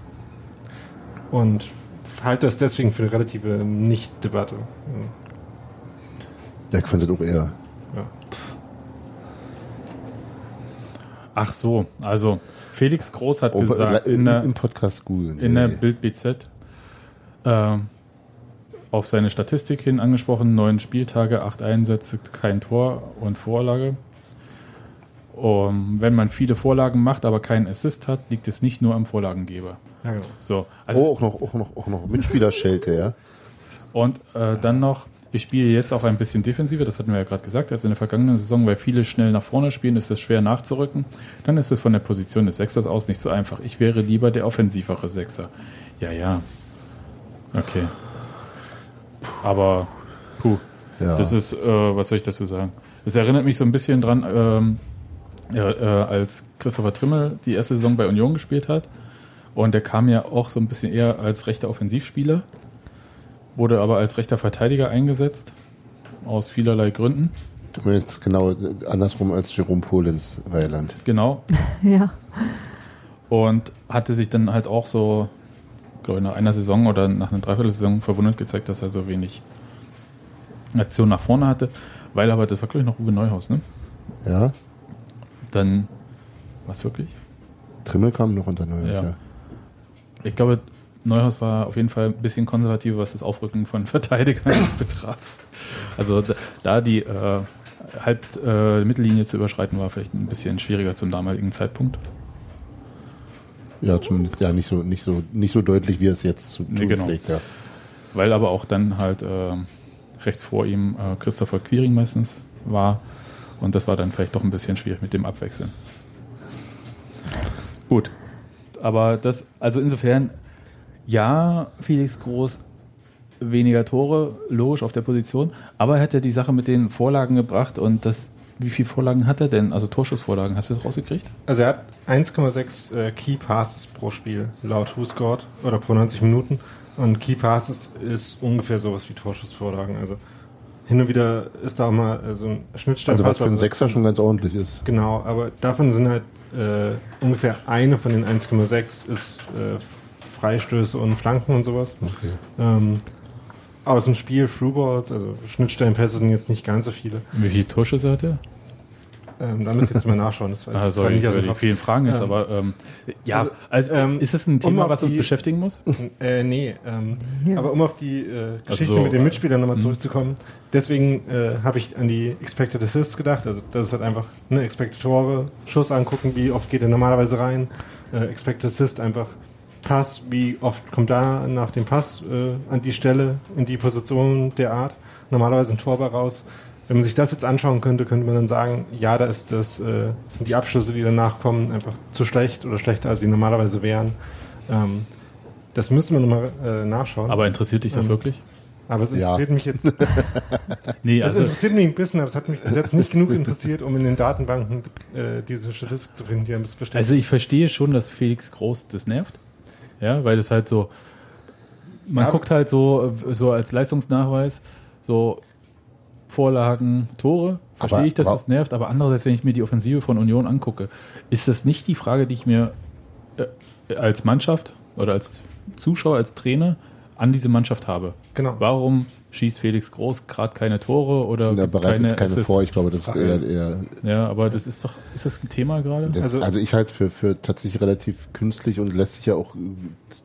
Und halte das deswegen für eine relative Nicht-Debatte. Der konnte doch eher. Ja. Ach so, also Felix Groß hat Oh, gesagt im, in der, im Podcast googeln. in der. Bild BZ ähm, auf seine Statistik hin angesprochen, neun Spieltage, acht Einsätze, kein Tor und Vorlage. Um, wenn man viele Vorlagen macht, aber keinen Assist hat, liegt es nicht nur am Vorlagengeber. Ja, genau. So, also Oh, auch noch, auch noch, auch noch Mitspielerschelte, ja. Und äh, dann noch, ich spiele jetzt auch ein bisschen defensiver, das hatten wir ja gerade gesagt, als in der vergangenen Saison, weil viele schnell nach vorne spielen, ist es schwer nachzurücken. Dann ist es von der Position des Sechsers aus nicht so einfach. Ich wäre lieber der offensivere Sechser. Ja, ja. Okay. Aber, puh, ja. das ist, äh, was soll ich dazu sagen? Es erinnert mich so ein bisschen dran, ähm, ja, äh, als Christopher Trimmel die erste Saison bei Union gespielt hat. Und der kam ja auch so ein bisschen eher als rechter Offensivspieler, wurde aber als rechter Verteidiger eingesetzt, aus vielerlei Gründen. Du meinst genau äh, andersrum als Jerome Polens Weiland. Genau. Ja. Und hatte sich dann halt auch so, glaube ich, nach einer Saison oder nach einer Dreiviertelsaison verwundert gezeigt, dass er so wenig Aktion nach vorne hatte. Weil aber, das war, glaube ich, noch Uwe Neuhaus, ne? Ja. Dann, was wirklich? Trimmel kam noch unter Neues, Ja. ja. Ich glaube, Neuhaus war auf jeden Fall ein bisschen konservativer, was das Aufrücken von Verteidigern betraf. Also da, die äh, halb äh, Mittellinie zu überschreiten, war vielleicht ein bisschen schwieriger zum damaligen Zeitpunkt. Ja, zumindest ja nicht so, nicht so, nicht so deutlich, wie es jetzt zu tun Nee, genau. pflegt, ja. Weil aber auch dann halt äh, rechts vor ihm äh, Christopher Quiring meistens war. Und das war dann vielleicht doch ein bisschen schwierig mit dem Abwechseln. Gut. Aber das, also insofern, ja, Felix Groß weniger Tore, logisch auf der Position, aber er hat ja die Sache mit den Vorlagen gebracht und das, wie viele Vorlagen hat er denn? Also Torschussvorlagen, hast du das rausgekriegt? Also er hat 1,6 äh, Key Passes pro Spiel laut Who Scored oder pro 90 Minuten. Und Key Passes ist ungefähr sowas wie Torschussvorlagen. Also hin und wieder ist da auch mal äh, so ein Schnittstellenpass. Also was für einen aber- Sechser schon ganz ordentlich ist. Genau, aber davon sind halt äh, ungefähr eine von den 1,6 ist äh, Freistöße und Flanken und sowas. Okay. Ähm, aus dem Spiel Throughballs, also Schnittstellenpässe sind jetzt nicht ganz so viele. Wie viele Torschüsse hat er? Ähm, da müsst ihr jetzt mal nachschauen. Das weiß ich Ah, sorry, gerade nicht dem die vielen Fragen jetzt, Ähm, aber ähm, ja, also, also, ähm, ist es ein um Thema, auf was uns die- beschäftigen muss? Äh, nee, ähm, Ja. aber um auf die äh, Geschichte so, mit den äh, Mitspielern nochmal mhm. zurückzukommen, deswegen äh, habe ich an die Expected Assists gedacht. Also das ist halt einfach ne, Expected Tore, Schuss angucken, wie oft geht er normalerweise rein. Äh, Expected Assist einfach Pass, wie oft kommt da nach dem Pass äh, an die Stelle, in die Position der Art. Normalerweise ein Tor bei raus. Wenn man sich das jetzt anschauen könnte, könnte man dann sagen, ja, da ist das, äh, sind die Abschlüsse, die danach kommen, einfach zu schlecht oder schlechter, als sie normalerweise wären. Ähm, das müsste man nochmal äh, nachschauen. Aber interessiert dich das Ähm, wirklich? Aber es Ja. interessiert mich jetzt. Nee, Es also interessiert mich ein bisschen, aber es hat mich bis jetzt nicht genug interessiert, um in den Datenbanken äh, diese Statistik zu finden, die einem das bestätigt. Also ich verstehe schon, dass Felix Groß das nervt. Ja, weil es halt so, man Ja. guckt halt so, so als Leistungsnachweis, so Vorlagen, Tore, verstehe Aber- ich, dass das nervt, aber andererseits, wenn ich mir die Offensive von Union angucke, ist das nicht die Frage, die ich mir äh, als Mannschaft oder als Zuschauer, als Trainer an diese Mannschaft habe. Genau. Warum schießt Felix Groß gerade keine Tore oder Der gibt bereitet keine, Assists? vor. Ich glaube, das ist eher, eher Ja, aber das ist doch, ist das ein Thema gerade? Also- also, ich halte es für, für tatsächlich relativ künstlich und lässt sich ja auch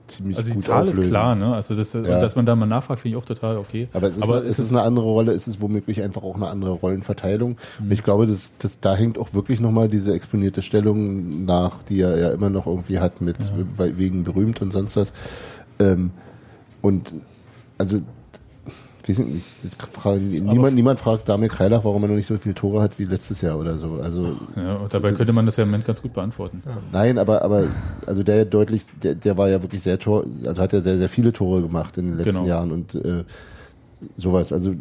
ziemlich Also die gut Zahl auflösen. ist klar, ne? Also das, und Ja. dass man da mal nachfragt, finde ich auch total okay. Aber es ist, es ist eine andere Rolle, es ist womöglich einfach auch eine andere Rollenverteilung. Mhm. Und ich glaube, das, das, da hängt auch wirklich nochmal diese exponierte Stellung nach, die er ja immer noch irgendwie hat mit weil- wegen berühmt und sonst was. Ähm, und also wir sind nicht, fragen, niemand, niemand fragt Damir Kreilach, warum er noch nicht so viele Tore hat wie letztes Jahr oder so. Also ja, und dabei könnte man das ja im Moment ganz gut beantworten. Nein, aber, aber also der deutlich, der, der war ja wirklich sehr Tor, also hat ja sehr, sehr viele Tore gemacht in den letzten Genau. Jahren und äh, sowas. Also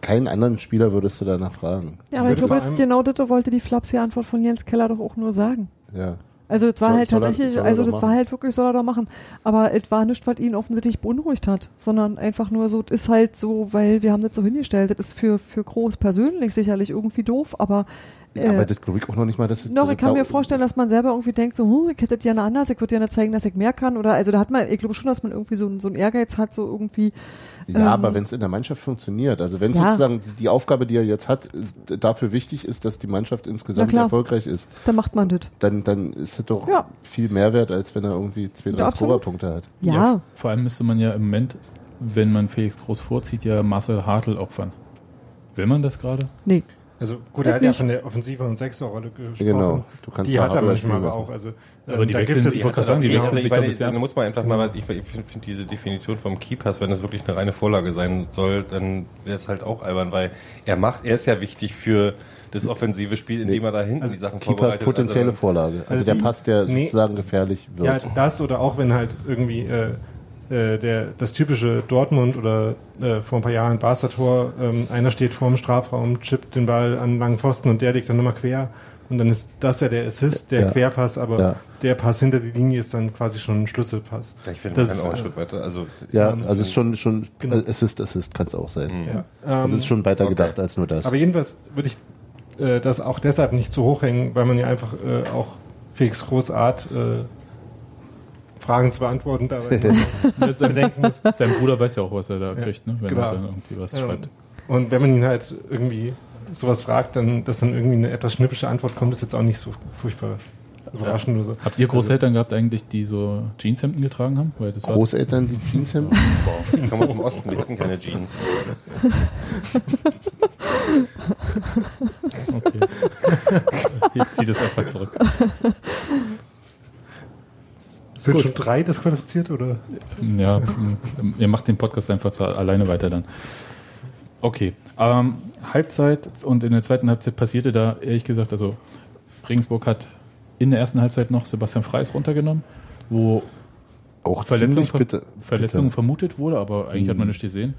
keinen anderen Spieler würdest du danach fragen. Ja, aber ich glaube, genau das wollte die flapsige Antwort von Jens Keller doch auch nur sagen. Ja. Also es war Soll- halt tatsächlich, er also das war halt wirklich, soll er doch machen. Aber es war nicht, was ihn offensichtlich beunruhigt hat, sondern einfach nur so, es ist halt so, weil wir haben das so hingestellt. Das ist für, für Groß persönlich sicherlich irgendwie doof, aber äh, aber das glaube ich auch noch nicht mal, dass Doch, ich kann mir das- vorstellen, dass man selber irgendwie denkt, so, hm, ich hätte das gerne anders, ich würde gerne zeigen, dass ich mehr kann. Oder also da hat man, ich glaube schon, dass man irgendwie so, so einen Ehrgeiz hat, so irgendwie. Ja, ähm, aber wenn es in der Mannschaft funktioniert, also wenn Ja. sozusagen die, Aufgabe, die er jetzt hat, äh, dafür wichtig ist, dass die Mannschaft insgesamt erfolgreich ist, Dann macht man das. dann, dann ist es doch Ja. viel mehr wert, als wenn er irgendwie zwei, drei Ja. Scorerpunkte hat. Ja, Vor allem müsste man ja im Moment, wenn man Felix Groß vorzieht, ja Marcel Hartl opfern. Will man das gerade? nee. Also gut, er hat ja von der Offensive- und Sechserrolle gesprochen. Genau. Du kannst die hat er manchmal aber auch. Also, Aber ähm, die da wechseln gibt's jetzt ich gerade sagen, die wechseln also sich ich da ein meine, da muss man einfach mal, ich, ich finde find diese Definition vom Keepers, wenn das wirklich eine reine Vorlage sein soll, dann wäre es halt auch albern, weil er macht, er ist ja wichtig für das offensive Spiel, indem er da hinten Also die Sachen Keepers vorbereitet. potenzielle Also, Vorlage. Also, Also der die- Pass, der nee. sozusagen gefährlich wird. Ja, das oder auch wenn halt irgendwie äh, äh, der, das typische Dortmund oder äh, vor ein paar Jahren Barca-Tor, ähm, einer steht vorm Strafraum, chippt den Ball an langen Pfosten und der legt dann nochmal quer. Und dann ist das ja der Assist, der Ja. Querpass, aber Ja. der Pass hinter die Linie ist dann quasi schon ein Schlüsselpass. ja, ich finde, Das kann auch einen ist, Schritt weiter. Also, Ja, also es ist schon, schon Genau. Assist, Assist kann es auch sein. Ja. Also Ähm, es ist schon weiter okay. gedacht als nur das. Aber jedenfalls würde ich äh, das auch deshalb nicht zu hoch hängen, weil man ja einfach äh, auch Felix Großart äh, Fragen zu beantworten dabei sein, sein Bruder weiß ja auch, was er da kriegt, ne? wenn genau. er dann irgendwie was schreibt. Und wenn man ihn halt irgendwie sowas fragt, dann, dass dann irgendwie eine etwas schnippische Antwort kommt, ist jetzt auch nicht so furchtbar überraschend oder so. Habt ihr Großeltern gehabt eigentlich, die so Jeanshemden getragen haben? Weil das war Großeltern, die Jeans haben? ich komme aus dem Osten, wir hatten keine Jeans. okay. Jetzt zieht es einfach zurück. Sind Gut. schon drei disqualifiziert oder? Ja, ihr macht den Podcast einfach alleine weiter dann. Okay. Ähm, Halbzeit und in der zweiten Halbzeit passierte da, ehrlich gesagt, also Regensburg hat in der ersten Halbzeit noch Sebastian Freis runtergenommen, wo Auch Verletzung, ver bitter. Verletzung bitter. vermutet wurde, aber eigentlich hat man nicht gesehen.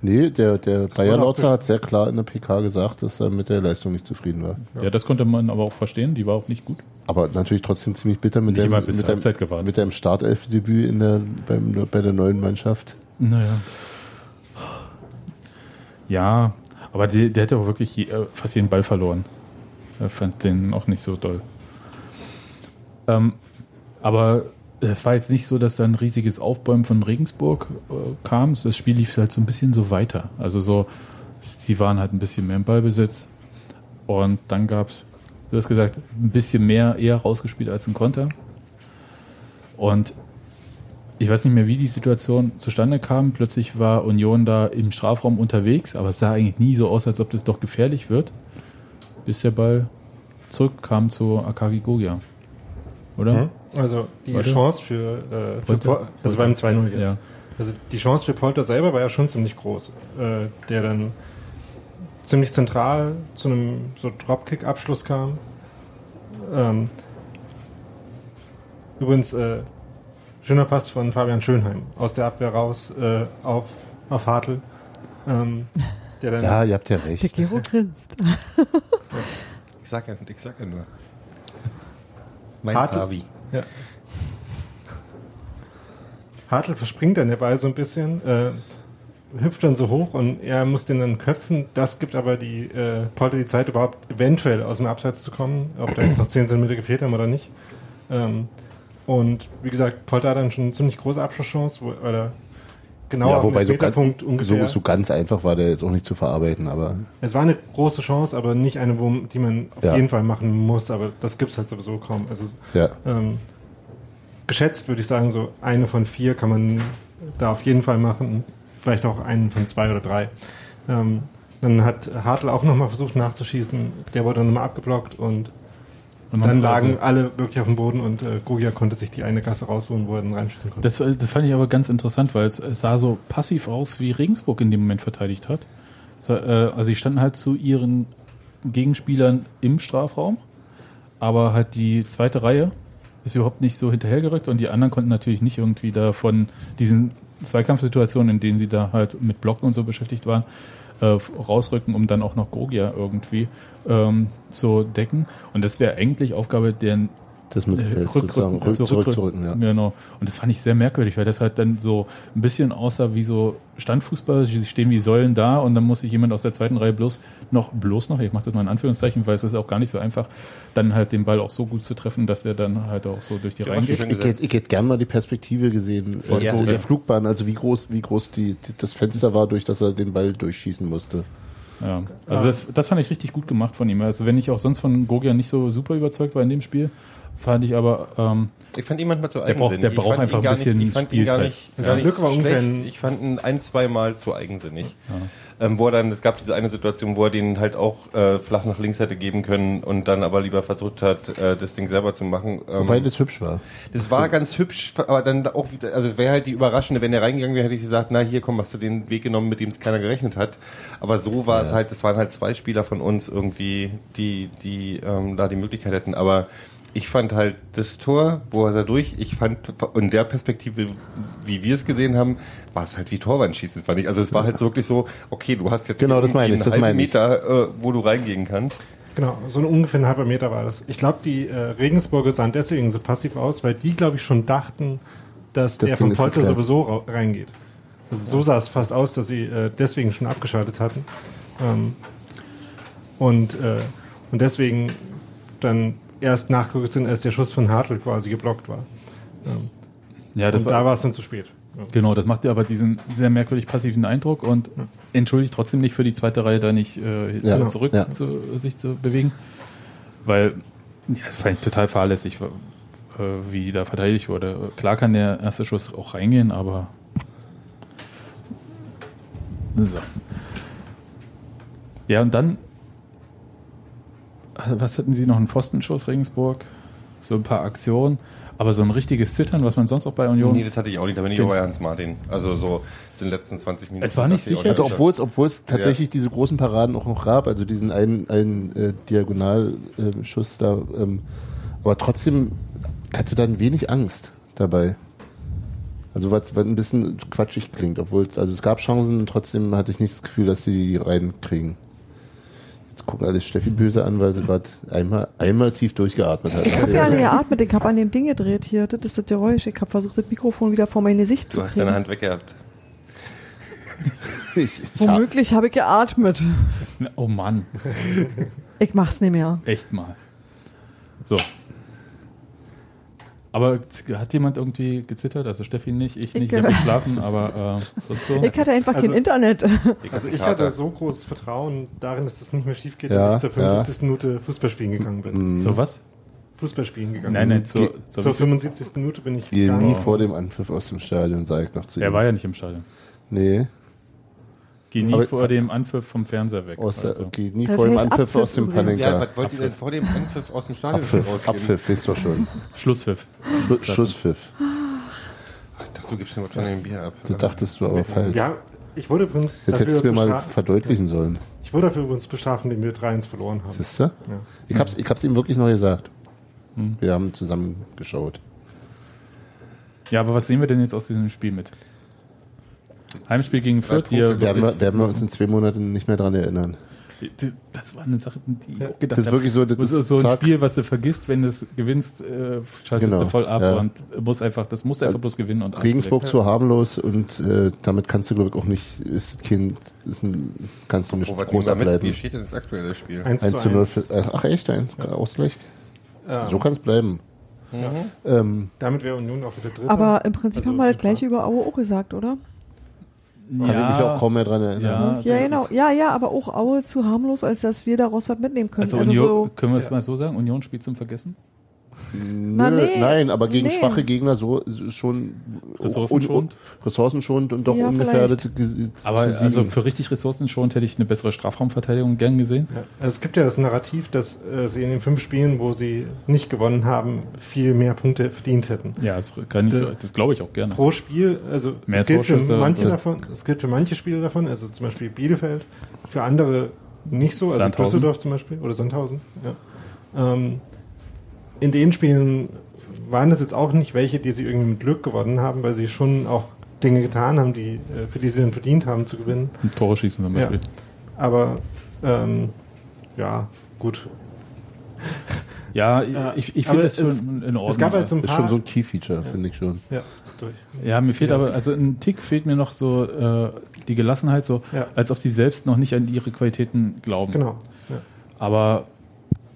Nee, der, der Bayer war doch Lautzer hat sehr klar in der PK gesagt, dass er mit der Leistung nicht zufrieden war. Ja. das konnte man aber auch verstehen, die war auch nicht gut. Aber natürlich trotzdem ziemlich bitter mit, Nicht bis mit, gewartet. dem, mit dem Startelfdebüt in der, beim, bei der neuen Mannschaft. Naja. Ja, aber die, der hätte auch wirklich je, äh, fast jeden Ball verloren. Ich fand den auch nicht so doll. Ähm, aber es war jetzt nicht so, dass da ein riesiges Aufbäumen von Regensburg äh, kam. Das Spiel lief halt so ein bisschen so weiter. Also so, sie waren halt ein bisschen mehr im Ballbesitz. Und dann gab es, du hast gesagt, ein bisschen mehr eher rausgespielt als ein Konter. Und ich weiß nicht mehr, wie die Situation zustande kam. Plötzlich war Union da im Strafraum unterwegs, aber es sah eigentlich nie so aus, als ob das doch gefährlich wird, bis der Ball zurückkam zu Akagi Gogia. Oder? Also die Warte. Chance für, äh, für Polter? Pol also beim 2-0 jetzt. Ja. Also die Chance für Polter selber war ja schon ziemlich groß, äh, der dann ziemlich zentral zu einem so Dropkick-Abschluss kam. Ähm, übrigens, äh, schöner Pass von Fabian Schönheim aus der Abwehr raus äh, auf, auf Hartl. Ähm, der dann Ja, ihr habt ja Der recht. Gero grinst. Ich sag ja, ich sag ja nur. Mein Harte- Fabi. Ja. Hartl verspringt dann dabei so ein bisschen, äh, hüpft dann so hoch und er muss den dann köpfen. Das gibt aber die äh, Polter die Zeit, überhaupt eventuell aus dem Abseits zu kommen, ob da jetzt noch 10 cm gefehlt haben oder nicht. Ähm, und wie gesagt, Polter hat dann schon eine ziemlich große Abschlusschance, wo, weil er genau ja, wobei so ganz, so, so ganz einfach war der jetzt auch nicht zu verarbeiten, aber Es war eine große Chance, aber nicht eine, wo, die man auf Ja. jeden Fall machen muss, aber das gibt's halt sowieso kaum. Also ja. ähm, geschätzt würde ich sagen, so eine von vier kann man da auf jeden Fall machen. Vielleicht auch einen von zwei oder drei. Ähm, dann hat Hartl auch nochmal versucht nachzuschießen. Der wurde dann nochmal abgeblockt und Und dann lagen alle wirklich auf dem Boden und äh, Gogia konnte sich die eine Gasse rausholen, wo er dann reinschießen konnte. Das, das fand ich aber ganz interessant, weil es, es sah so passiv aus, wie Regensburg in dem Moment verteidigt hat. So, äh, also sie standen halt zu ihren Gegenspielern im Strafraum, aber halt die zweite Reihe ist überhaupt nicht so hinterhergerückt und die anderen konnten natürlich nicht irgendwie da von diesen Zweikampfsituationen, in denen sie da halt mit Blocken und so beschäftigt waren, äh, rausrücken, um dann auch noch Gogia irgendwie ähm, zu decken. Und das wäre eigentlich Aufgabe der Das Mittelfeld Rück- sozusagen rück- rück, so zurückzurücken, ja. Genau. Und das fand ich sehr merkwürdig, weil das halt dann so ein bisschen aussah wie so Standfußball. Sie stehen wie Säulen da und dann muss sich jemand aus der zweiten Reihe bloß noch, bloß noch, ich mache das mal in Anführungszeichen, weil es ist auch gar nicht so einfach, dann halt den Ball auch so gut zu treffen, dass der dann halt auch so durch die Ja, Reihen geht. Ich hätte, ich hätte gern mal die Perspektive gesehen Von äh, Gogia. der Flugbahn, also wie groß, wie groß die, die, das Fenster war, durch das er den Ball durchschießen musste. Ja. Also das, das fand ich richtig gut gemacht von ihm. Also wenn ich auch sonst von Gogia nicht so super überzeugt war in dem Spiel, fand ich aber, ähm, Ich fand ihn manchmal zu Der braucht- eigensinnig. der braucht fand ihn einfach ein bisschen nicht, Ich fand ihn gar Spielzeit. nicht, Ja. Glück war schlecht. Ich fand ihn ein, zwei Mal zu eigensinnig. Ähm, wo er dann, es gab diese eine Situation, wo er den halt auch äh, flach nach links hätte geben können und dann aber lieber versucht hat, äh, das Ding selber zu machen. Ähm, Wobei das hübsch war. das war ganz hübsch, aber dann auch wieder, also es wäre halt die Überraschende, wenn er reingegangen wäre, hätte ich gesagt, na hier komm, hast du den Weg genommen, mit dem es keiner gerechnet hat. Aber so war es halt, das waren halt zwei Spieler von uns irgendwie, die, die ähm, da die Möglichkeit hätten. Aber ich fand halt das Tor, wo er da durch, ich fand in der Perspektive, wie wir es gesehen haben, war es halt wie Torwandschießen, fand ich. Also es war halt so wirklich so, okay, du hast jetzt Genau, das meine ich, einen das halben meine ich. Meter, äh, wo du reingehen kannst. Genau, so ein ungefähr ein halber Meter war das. Ich glaube, die äh, Regensburger sahen deswegen so passiv aus, weil die, glaube ich, schon dachten, dass Das der Ding von Polter sowieso reingeht. Also so sah es fast aus, dass sie äh, deswegen schon abgeschaltet hatten. Ähm, und, äh, und deswegen dann erst nachgerückt sind, als der Schuss von Hartl quasi geblockt war. Ja, das und da war es dann zu spät. Ja. Genau, das macht ja aber diesen sehr merkwürdig passiven Eindruck und entschuldigt trotzdem nicht für die zweite Reihe da nicht äh, Ja, zurück ja. Zu, sich zu bewegen. Weil, ja, das fand ich total fahrlässig, äh, wie da verteidigt wurde. Klar kann der erste Schuss auch reingehen, aber. So. Ja, und dann. Äh, Was hatten Sie noch? Einen Pfostenschuss, Regensburg? So ein paar Aktionen. Aber so ein richtiges Zittern, was man sonst auch bei Union. Nee, das hatte ich auch nicht, da bin ich auch bei Hans Martin. Also so zu den letzten 20 Minuten. Es war nicht sicher. Also nicht- obwohl es, obwohl es tatsächlich diese großen Paraden auch noch gab, also diesen einen, einen äh, Diagonalschuss da, ähm, aber trotzdem hatte dann wenig Angst dabei. Also was, was ein bisschen quatschig klingt, obwohl, also es gab Chancen und trotzdem hatte ich nicht das Gefühl, dass sie die reinkriegen. Jetzt gucken alle Steffi böse an, weil sie gerade einmal, einmal tief durchgeatmet hat. Ich habe ja geatmet, ich habe an dem Ding gedreht hier. Das ist das Geräusch. Ich habe versucht, das Mikrofon wieder vor mein Gesicht zu Du hast deine kriegen. Hand weggehabt. ich, ich hab, Womöglich habe ich geatmet. Oh Mann, Ich mach's nicht mehr. echt mal. So. Aber z- hat jemand irgendwie gezittert? Also Steffi nicht, ich nicht, ich habe Ich- geschlafen, aber äh, sonst so. Ich hatte einfach Also- kein Internet. Also ich hatte so großes Vertrauen darin, dass das nicht mehr schief geht, Ja, dass ich zur 75. Minute Fußball spielen gegangen bin. So was? Fußball spielen gegangen Nein, nein, zur, Ge- zur, Zur 75. Minute bin ich gehe gegangen. nie vor dem Anpfiff aus dem Stadion, sage ich noch zu ihm. er war ja nicht im Stadion. Nee, Geh nie Aber- vor dem Anpfiff vom Fernseher weg. aus der, also. geh nie Das vor dem Anpfiff Abpfiff aus dem übrigens. Ja, Panenka. was wollt ihr denn vor dem Anpfiff aus dem Stadion schon Abpfiff, rausgeben? Abpfiff, weißt du schon. Schlusspfiff. Schlu- Schlusspfiff. Ich dachte, du gibst mir was von dem Bier ab. Das dachtest du aber falsch. Ja, ich wurde übrigens Jetzt hättest du mir mal verdeutlichen sollen. ich wurde dafür übrigens bestraft, indem wir 3-1 verloren haben. Siehst du? Ja. Ich hab's, ich hab's ihm wirklich noch gesagt. Wir haben zusammen geschaut. Ja, aber was sehen wir denn jetzt aus diesem Spiel mit? Heimspiel gegen Fürth, ja Werden wir, werden wir uns in zwei Monaten nicht mehr dran erinnern. das war eine Sache, die ich auch gedacht Das ist habe. wirklich so, das Das ist so ein zack. Spiel, was du vergisst, wenn du es gewinnst, äh, schaltest Genau, du voll ab ja. und muss einfach, das muss einfach bloß gewinnen und Regensburg zu harmlos und äh, damit kannst du, glaube ich, auch nicht, ist Kind, ist ein, kannst du nicht Oh, groß ableiten. Wie steht denn das aktuelle Spiel? 1 1 zu 0. 1. Für, äh, ach echt, ein Ausgleich? Ja. So kann es bleiben. Ähm, Damit wäre Union auch wieder Dritter. Aber im Prinzip Also, haben wir das ja. gleiche über Aue auch gesagt, oder? Kann ich mich auch kaum mehr dran erinnern. Ja, Ja, genau. Ja, ja, aber auch Aue zu harmlos, als dass wir daraus was mitnehmen können. Also, Also, Union, so, können wir es mal so sagen? Union spielt zum Vergessen? Nö, Na, nee. Nein, aber gegen Nee. schwache Gegner so schon Ressourcenschonend? un- ressourcenschonend und doch Ja, ungefährdet Aber zu also für richtig ressourcenschonend hätte ich eine bessere Strafraumverteidigung gern gesehen. Ja. Also es gibt ja das Narrativ, dass äh, sie in den fünf Spielen, wo sie nicht gewonnen haben, viel mehr Punkte verdient hätten. Ja, das, kann ich, Der- das glaube ich auch gerne. Pro Spiel, also Mehr es gilt für manche davon, es gilt für manche Spiele davon, also zum Beispiel Bielefeld, für andere nicht so, also Sandhausen. Düsseldorf zum Beispiel oder Sandhausen. Ja. Ähm, in den Spielen waren das jetzt auch nicht welche, die sie irgendwie mit Glück gewonnen haben, weil sie schon auch Dinge getan haben, die, äh, für die sie dann verdient haben zu gewinnen. Ein Tore schießen zum Ja. Beispiel. Aber ähm, ja, gut. Ja, Ja, ich, ich finde das es- schon in Ordnung. Es gab halt so ein ist paar. schon so ein Key-Feature, finde ich schon. ja, durch. ja, mir fehlt Ja, aber, also ein Tick fehlt mir noch so äh, die Gelassenheit, so Ja. als ob sie selbst noch nicht an ihre Qualitäten glauben. Genau. Ja. Aber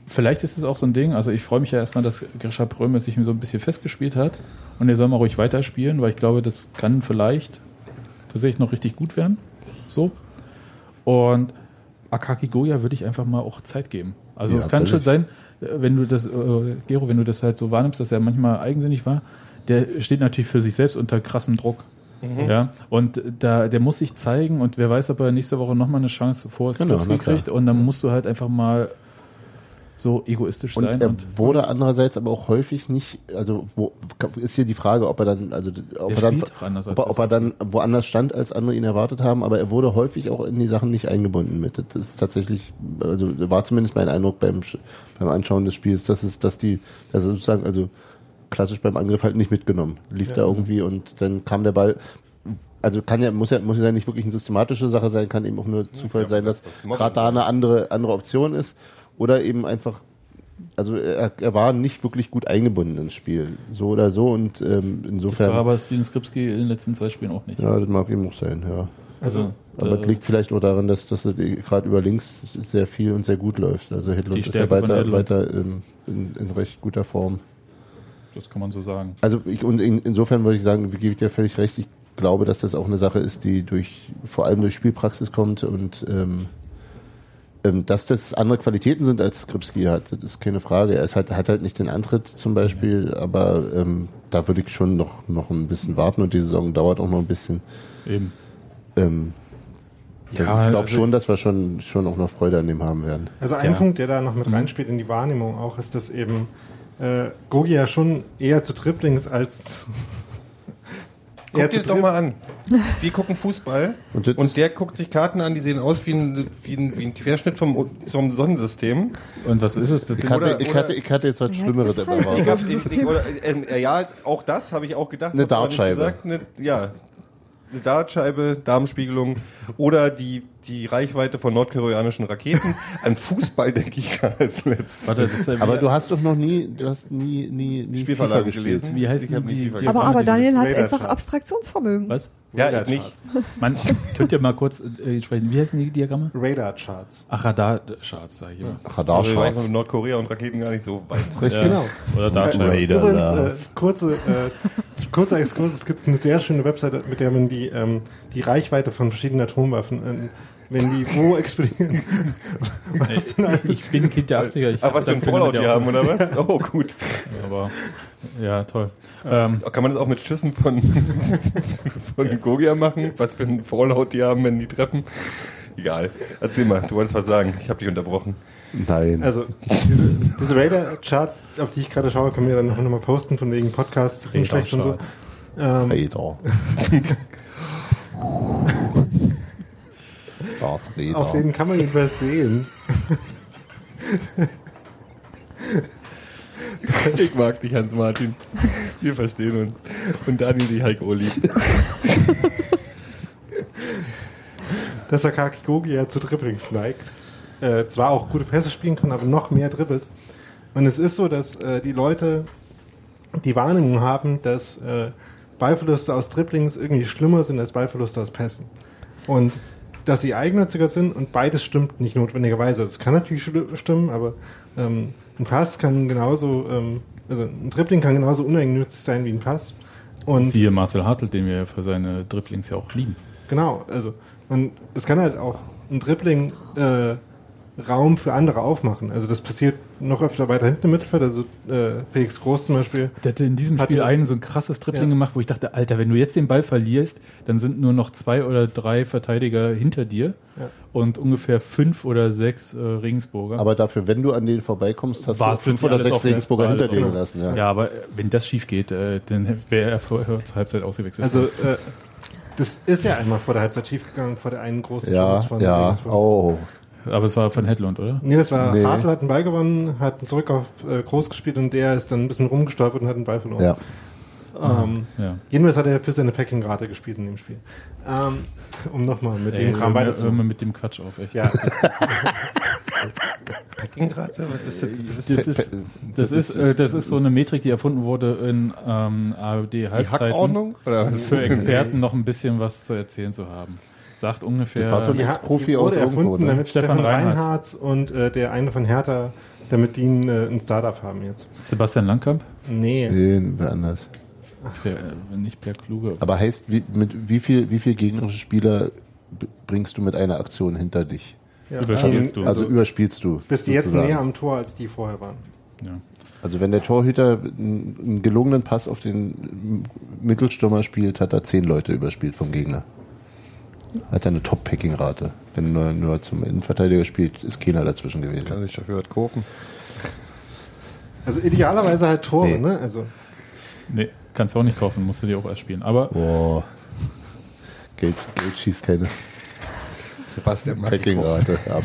vielleicht ist es auch so ein Ding, also ich freue mich ja erstmal, dass Grisha Pröme sich so ein bisschen festgespielt hat und er soll mal ruhig weiterspielen, weil ich glaube, das kann vielleicht tatsächlich noch richtig gut werden. So. Und Akaki Goya würde ich einfach mal auch Zeit geben. Also Ja, es kann schon sein, äh, wenn du das, äh, Gero, wenn du das halt so wahrnimmst, dass er manchmal eigensinnig war, der steht natürlich für sich selbst unter krassem Druck. Ja, und da, der muss sich zeigen und wer weiß, ob er nächste Woche nochmal eine Chance vor Genau, Stuttgart na klar. kriegt und dann musst du halt einfach mal so egoistisch Und sein. er und wurde andererseits aber auch häufig nicht, also wo, ist hier die Frage, ob er dann, also ob er dann, ob er, ob er dann woanders stand, als andere ihn erwartet haben, aber er wurde häufig auch in die Sachen nicht eingebunden mit. Das ist tatsächlich, also war zumindest mein Eindruck beim, beim Anschauen des Spiels, dass es, dass die, dass er sozusagen, also klassisch beim Angriff halt nicht mitgenommen. Lief Ja. da irgendwie und dann kam der Ball, also kann ja, muss ja, muss ja nicht wirklich eine systematische Sache sein, kann eben auch nur Zufall Ja, sein, dass das gerade da eine andere, andere Option ist. Oder eben einfach, also er, er war nicht wirklich gut eingebunden ins Spiel. So oder so und ähm, das insofern. war aber Steven Skripski in den letzten zwei Spielen auch nicht. ja, das mag eben auch sein, ja. Also, Aber äh, es liegt vielleicht auch daran, dass das gerade über links sehr viel und sehr gut läuft. Also Hedlund ist ja weiter, weiter in, in, in recht guter Form. das kann man so sagen. Also ich, und in, insofern würde ich sagen, gebe ich dir völlig recht. Ich glaube, dass das auch eine Sache ist, die durch vor allem durch Spielpraxis kommt und ähm, dass das andere Qualitäten sind als Skripski hat, das ist keine Frage. Er ist halt, hat halt nicht den Antritt zum Beispiel, aber ähm, da würde ich schon noch, noch ein bisschen warten und die Saison dauert auch noch ein bisschen. Eben. Ähm, Ja, ich glaube also- schon, dass wir schon, schon auch noch Freude an dem haben werden. Also ein Ja. Punkt, der da noch mit reinspielt in die Wahrnehmung auch, ist, dass eben äh, Gogi ja schon eher zu Dribblings als Guck dir zu das doch mal an. Wir gucken Fußball Und und, der guckt sich Karten an, die sehen aus wie ein, wie ein, wie ein Querschnitt vom, vom Sonnensystem. Und was ist es? Das Ich hatte, Oder- ich hatte, ich hatte jetzt was Ja, Schlimmeres halt- erwartet. Ich Das hab, ist ich, ich, oder, äh, ja, auch das habe ich auch gedacht. Eine Dartscheibe. Gesagt, eine, ja, eine Dartscheibe, Darmspiegelung oder die, die Reichweite von nordkoreanischen Raketen. An Fußball denke ich als letztes. Warte, das ist, äh, Aber du hast doch noch nie, du hast nie, nie, nie FIFA Spielverlagen gespielt. gelesen. Wie heißt Ich die- die- die- Aber, aber Daniel hat Radar- einfach Abstraktionsvermögen. Was? Ja, ich nicht. Man, könnt ihr mal kurz äh, sprechen. Wie heißen die Diagramme? Radar Charts. Ach, Radar-Charts, sag ich immer. Radar Also wir waren Charts. mit Nordkorea und Raketen gar nicht so weit. Richtig. Genau. Oder Dartscheibe. Radar Übrigens, äh, kurze, äh, kurzer Exkurs, es gibt eine sehr schöne Webseite, mit der man die, ähm, die Reichweite von verschiedenen Atomwaffen, ähm, wenn die wo explodieren. Ich bin ein Kind der 80er. Ich Ach, was für ein Fallout die haben, oder was? Oh, gut. Aber, ja, toll. Ähm, Kann man das auch mit Schüssen von, von Gogia machen? Was für ein Fallout die haben, wenn die treffen? Egal. Erzähl mal, du wolltest was sagen. Ich habe dich unterbrochen. Nein. Also, diese, diese Radar-Charts, auf die ich gerade schaue, können wir dann noch mal posten, von wegen Podcast, schlecht und so. Ähm, Radar. Radar. auf denen kann man etwas sehen. Ich mag dich, Hans-Martin. Wir verstehen uns. Und Daniel, die Heiko liebt. dass Akaki Gogi ja zu Dribblings neigt. Äh, zwar auch gute Pässe spielen kann, aber noch mehr dribbelt. Und es ist so, dass äh, die Leute die Wahrnehmung haben, dass äh, Ballverluste aus Dribblings irgendwie schlimmer sind als Ballverluste aus Pässen. Und dass sie eigennütziger sind und beides stimmt nicht notwendigerweise. Also Es kann natürlich stimmen, aber ähm, ein Pass kann genauso, ähm, also ein Dribbling kann genauso uneigennützig sein wie ein Pass. Und Siehe Marcel Hartl, den wir ja für seine Dribblings ja auch lieben. Genau, also man, es kann halt auch ein Dribbling äh, Raum für andere aufmachen. Also das passiert noch öfter weiter hinten im Mittelfeld. Also äh, Felix Groß zum Beispiel. Der hatte in diesem Spiel einen so ein krasses Dribbling Ja. gemacht, wo ich dachte, Alter, wenn du jetzt den Ball verlierst, dann sind nur noch zwei oder drei Verteidiger hinter dir Ja. und ungefähr fünf oder sechs äh, Regensburger. Aber dafür, wenn du an den vorbeikommst, hast War du fünf oder sechs Regensburger hinter dir gelassen. Ja. ja, aber äh, wenn das schief geht, äh, dann wäre er vorher zur Halbzeit ausgewechselt. Also äh, das ist ja einmal vor der Halbzeit schiefgegangen, vor der einen großen Ja, Chance von ja, Regensburg. oh. Aber es war von Hedlund, oder? Nee, das war Nee. Hartl hat den Ball gewonnen, hat ihn zurück auf äh, Groß gespielt und der ist dann ein bisschen rumgestolpert und hat den Ball verloren. Ja. Ähm, Ja. jedenfalls hat er für seine Packing-Rate gespielt in dem Spiel. Ähm, um nochmal mit Ey, dem Kram weiterzumachen. mir mit dem Quatsch auf, echt. Ja, Packing-Rate? Das? Das ist, das, ist, äh, das ist so eine Metrik, die erfunden wurde in ähm, Die ARD-Halbzeiten, für Experten noch ein bisschen was zu erzählen zu haben. Sagt ungefähr... Das war Ex-Profi die aus wurde irgendwo, erfunden, ne? damit Stefan Stefan, Reinhardt. Und äh, der eine von Hertha, damit die ein, äh, ein Startup haben jetzt. Sebastian Langkamp? Nee. Nee, wer anders. Per, äh, nicht Per Kluge. Aber heißt, wie, mit wie viel, wie viel gegnerische Spieler bringst du mit einer Aktion hinter dich? Ja, Überspielst du. Also überspielst du. Bist du jetzt näher am Tor, als die vorher waren. Ja. Also wenn der Torhüter einen gelungenen Pass auf den Mittelstürmer spielt, hat er zehn Leute überspielt vom Gegner. Hat er eine Top-Packing-Rate. Wenn er nur, zum Innenverteidiger spielt, ist keiner dazwischen gewesen. Kann sich dafür was kaufen. Also idealerweise halt Tore, Nee. ne? Also Nee, kannst du auch nicht kaufen, musst du dir auch erst spielen. Aber Boah. Geld, Geld schießt keine Sebastian Packing-Rate ab.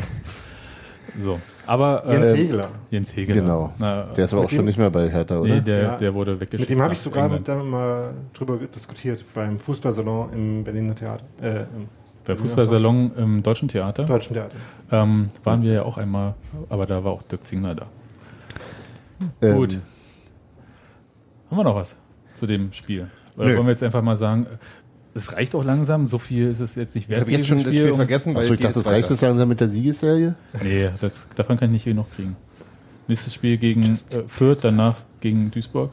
so. Aber Jens äh, Hegeler. Jens Hegeler. Genau. Na, Der ist aber auch Mit schon nicht mehr bei Hertha, oder? nee, der, Ja. der wurde weggeschickt. Mit dem habe ich sogar England. da mal drüber diskutiert beim Fußballsalon im Berliner Theater. Äh, im Beim Fußballsalon im Deutschen Theater Deutschen Theater. ähm, waren wir ja auch einmal, aber da war auch Dirk Zingler da. Ähm, Gut. Haben wir noch was zu dem Spiel? Oder Nö. wollen wir jetzt einfach mal sagen, es reicht auch langsam, so viel ist es jetzt nicht Ich wert. habe jetzt schon das Spiel vergessen, weil Achso, ich dachte, das jetzt reicht jetzt langsam mit der Siegesserie? Nee, das, davon kann ich nicht genug kriegen. Nächstes Spiel gegen äh, Fürth, danach gegen Duisburg.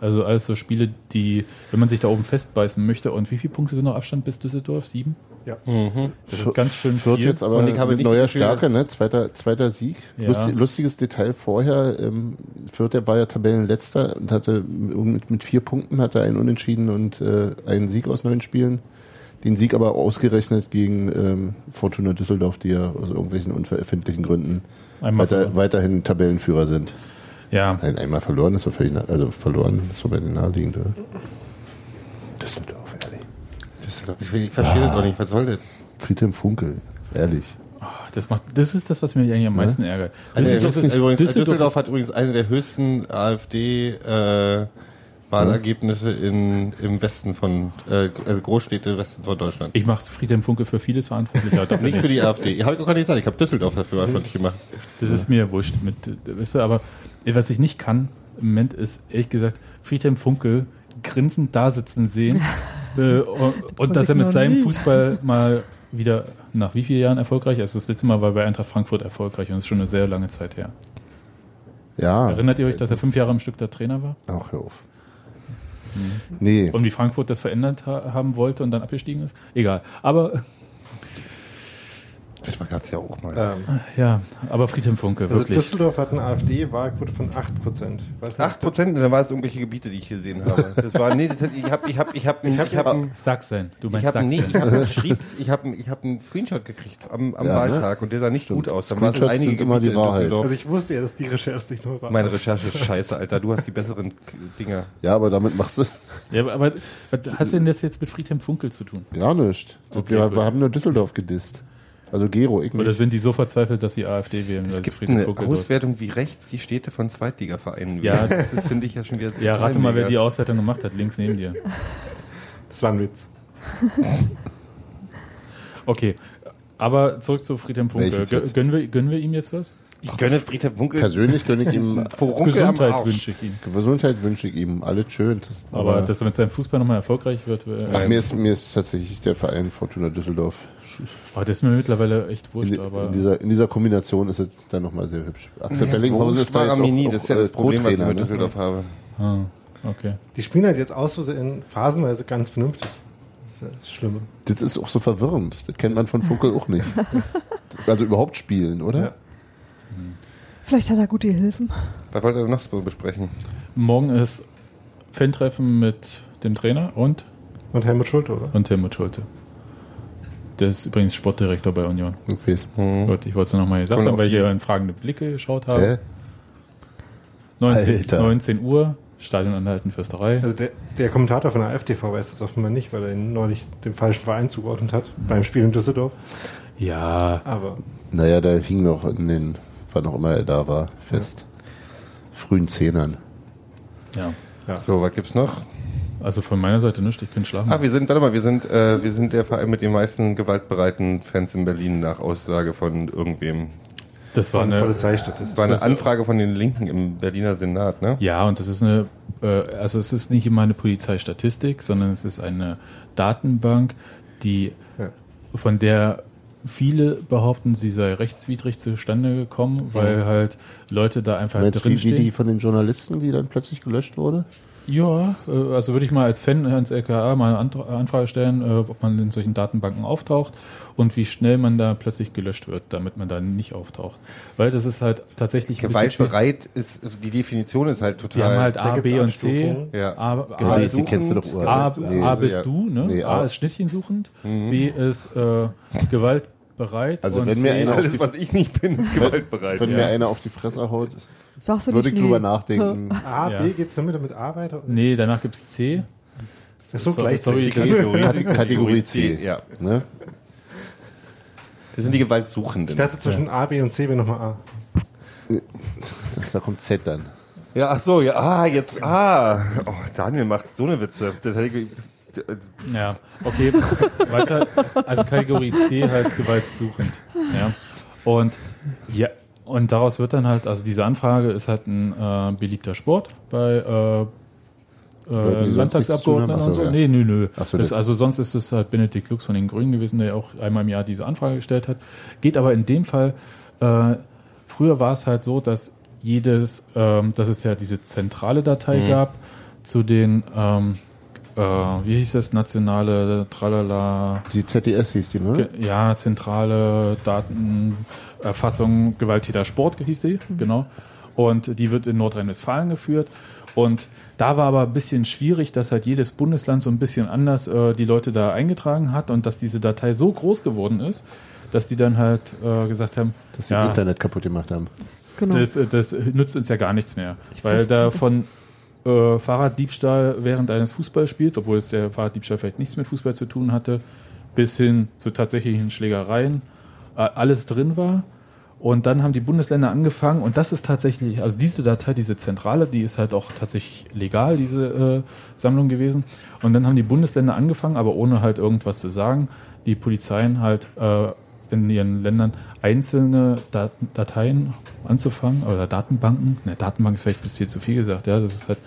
Also alles so Spiele, die, wenn man sich da oben festbeißen möchte. Und wie viele Punkte sind noch Abstand bis Düsseldorf? Sieben? Ja. Das ist ganz schön Fürth viel. jetzt aber Und ich habe mit nicht neuer Stärke, ne? Zweiter, zweiter Sieg. Ja. Lusti- lustiges Detail vorher, ähm, Fürth der war ja Tabellenletzter und hatte mit, mit vier Punkten hatte einen Unentschieden und äh, einen Sieg aus neun Spielen. Den Sieg aber ausgerechnet gegen ähm, Fortuna Düsseldorf, die ja aus irgendwelchen unveröffentlichten Gründen Einmal weiter, verloren. weiterhin Tabellenführer sind. Ja, Nein, einmal verloren ist so völlig, also verloren ist so bei den naheliegend, oder? Düsseldorf, ehrlich. Ich, verstehe das auch nicht. Was soll das? Friedhelm Funkel, ehrlich. das, macht, das ist das, was mich eigentlich am meisten ärgert. Also Düsseldorf ist- übrigens, Düsseldorf Düsseldorf hat übrigens eine der höchsten AfD-Wahlergebnisse in im Westen von äh, also Großstädte im Westen von Deutschland. Ich mache Friedhelm Funke für vieles verantwortlich. dafür Nicht für die AfD. Ich habe gar nicht gesagt. Ich habe Düsseldorf dafür verantwortlich gemacht. Das ist mir wurscht. Mit, äh, weißt du, aber was ich nicht kann im Moment ist, ehrlich gesagt, Friedhelm Funkel grinsend da sitzen sehen äh, und, und dass er mit seinem nie. Fußball mal wieder nach wie vielen Jahren erfolgreich ist. Das letzte Mal war bei Eintracht Frankfurt erfolgreich und das ist schon eine sehr lange Zeit her. Ja. Erinnert ihr euch, dass er das- fünf Jahre am Stück der Trainer war? Ach, hör auf. Nee. Und wie Frankfurt das verändert ha haben wollte und dann abgestiegen ist? Egal. Aber Das gab es ja auch mal. Ähm, ja, aber Friedhelm Funke, also wirklich. Düsseldorf hat eine AfD-Wahlquote von 8%. Weiß nicht, 8 Prozent, dann war es irgendwelche Gebiete, die ich gesehen habe. Das war, nee, das hat, ich habe, ich habe, ich habe, ich habe, ich habe, Sag's sein. Du meinst ich sag's nee, ich habe, schrieb's, ich habe, ich habe einen Screenshot gekriegt am, am Ja, ne? Wahltag und der sah nicht Stimmt. gut aus. Dann war es einige sind immer die Gebiete in Wahrheit. Düsseldorf. Also ich wusste ja, dass die Recherche nicht nur war. Meine Recherche ist scheiße, Alter. Du hast die besseren Dinger. Ja, aber damit machst du Ja, aber, aber was hat denn das jetzt mit Friedhelm Funkel zu tun? gar nichts. Okay, wir, wir haben nur Düsseldorf gedisst. Also Gero, ich Oder sind die so verzweifelt, dass sie AfD wählen? Es weil gibt eine Funkel dort- Auswertung, wie rechts die Städte von Zweitligavereinen Ja. wählen. das finde ich ja schon wieder Ja, rate mal, wer die Auswertung gemacht hat. Links neben dir. Das war ein Witz. Okay. Aber zurück zu Friedhelm Funke. Jetzt? Gönnen wir, gönnen wir ihm jetzt was? Ich gönne Friedhelm Funkel Persönlich gönne ich ihm Gesundheit wünsche ich ihm. Gesundheit, wünsche ich ihm alles schön. Aber dass er mit seinem Fußball nochmal erfolgreich wird, Ach, mir, ist, mir ist tatsächlich der Verein Fortuna Düsseldorf. Oh, das ist mir mittlerweile echt wurscht. In, aber in, dieser, in dieser Kombination ist es dann nochmal sehr hübsch. Axel Wo Bellinghausen ist da jetzt auch, das ist ja das äh, Problem, was ich mit ne? Düsseldorf habe. ah, okay. Die spielen halt jetzt aus Versehen phasenweise ganz vernünftig. Das ist ja das Schlimme. Das ist auch so verwirrend. Das kennt man von Funkel auch nicht. Also überhaupt spielen, oder? Ja. Vielleicht hat er gute Hilfen. Was wollt ihr noch so besprechen? Morgen ist Fan-Treffen mit dem Trainer und, Und Helmut Schulte, oder? und Helmut Schulte. Der ist übrigens Sportdirektor bei Union. Ich weiß. Gut, ich wollte es nochmal gesagt haben, weil ich okay. hier in fragende Blicke geschaut habe. Hä? 19, Alter. 19 Uhr, Stadion an der Alten Fürsterei. Also der, der Kommentator von der AfTV weiß das offenbar nicht, weil er ihn neulich dem falschen Verein zugeordnet hat, beim Spiel in Düsseldorf. Ja, Aber Naja, da hing noch in den, wann auch immer er da war, fest. Frühen Zehnern. ja. Ja. So, was gibt's noch? Also von meiner Seite nicht, ich kann schlafen. Ah, wir sind, warte mal, wir sind, äh, wir sind der Verein mit den meisten gewaltbereiten Fans in Berlin nach Aussage von irgendwem. das war eine, Das Polizeistatistik. war eine Das- Anfrage von den Linken im Berliner Senat, ne? Ja, und das ist eine, äh, also es ist nicht immer eine Polizeistatistik, sondern es ist eine Datenbank, die Ja. von der viele behaupten, sie sei rechtswidrig zustande gekommen, weil halt Leute da einfach du, wie, wie die von den Journalisten, die dann plötzlich gelöscht wurde? Ja, äh, also würde ich mal als Fan ans LKA mal eine Anfrage stellen, äh, ob man in solchen Datenbanken auftaucht und wie schnell man da plötzlich gelöscht wird, damit man da nicht auftaucht. Weil das ist halt tatsächlich. Gewaltbereit ist, die Definition ist halt total. Die haben halt A, B und C. Ja. A, Genau, A, die- ist, die kennst du doch. A, Nee, A bist ja. du, ne? Nee, A A- ist schnittchensuchend, B ist äh, gewaltbereit Also und wenn mir C einer- Alles, was ich nicht bin, ist gewaltbereit. Wenn ja. mir einer auf die Fresse haut, Sagst du würde ich drüber nachdenken. A, Ja. B, geht's damit mit A weiter? Nee, danach gibt's C. Ist das so So- gleichzeitig? sorry, Kate- Kategorie C. Ja. Ne? Das sind die Gewaltsuchenden. Ich dachte, zwischen A, B und C wäre nochmal A. Da kommt Z dann. Ja, ach so, ja, ah, jetzt, ah. Oh, Daniel macht so eine Witze. Das hätte ich, Ja, okay. Weiter. Also Kategorie C halt gewaltsuchend. Ja. Und ja, und daraus wird dann halt, also diese Anfrage ist halt ein äh, beliebter Sport bei äh, äh? Landtagsabgeordneten und so, ja. Nee, nö, nö. So, das, das- also sonst ist es halt Benedikt Lux von den Grünen gewesen, der auch einmal im Jahr diese Anfrage gestellt hat. Geht aber in dem Fall, äh, früher war es halt so, dass jedes, ähm, dass es ja diese zentrale Datei Mhm. gab zu den, ähm, äh, wie hieß das, nationale Tralala, Die ZDS hieß die, ne? Ge- ja, zentrale Datenerfassung Gewalttäter Sport hieß die, genau. Und die wird in Nordrhein-Westfalen geführt. Und da war aber ein bisschen schwierig, dass halt jedes Bundesland so ein bisschen anders äh, die Leute da eingetragen hat und dass diese Datei so groß geworden ist, dass die dann halt äh, gesagt haben, Dass sie ja, Internet kaputt gemacht haben. Genau. das, äh, das nützt uns ja gar nichts mehr. Weil weiß da von äh, Fahrraddiebstahl während eines Fußballspiels, obwohl es der Fahrraddiebstahl vielleicht nichts mit Fußball zu tun hatte, bis hin zu tatsächlichen Schlägereien, äh, alles drin war. Und dann haben die Bundesländer angefangen, und das ist tatsächlich, also diese Datei, diese Zentrale, die ist halt auch tatsächlich legal, diese äh, Sammlung gewesen. Und dann haben die Bundesländer angefangen, aber ohne halt irgendwas zu sagen, die Polizeien halt äh, in ihren Ländern einzelne Daten, Dateien anzufangen oder Datenbanken. Ne, Datenbank ist vielleicht ein bisschen zu viel gesagt, ja. Das ist halt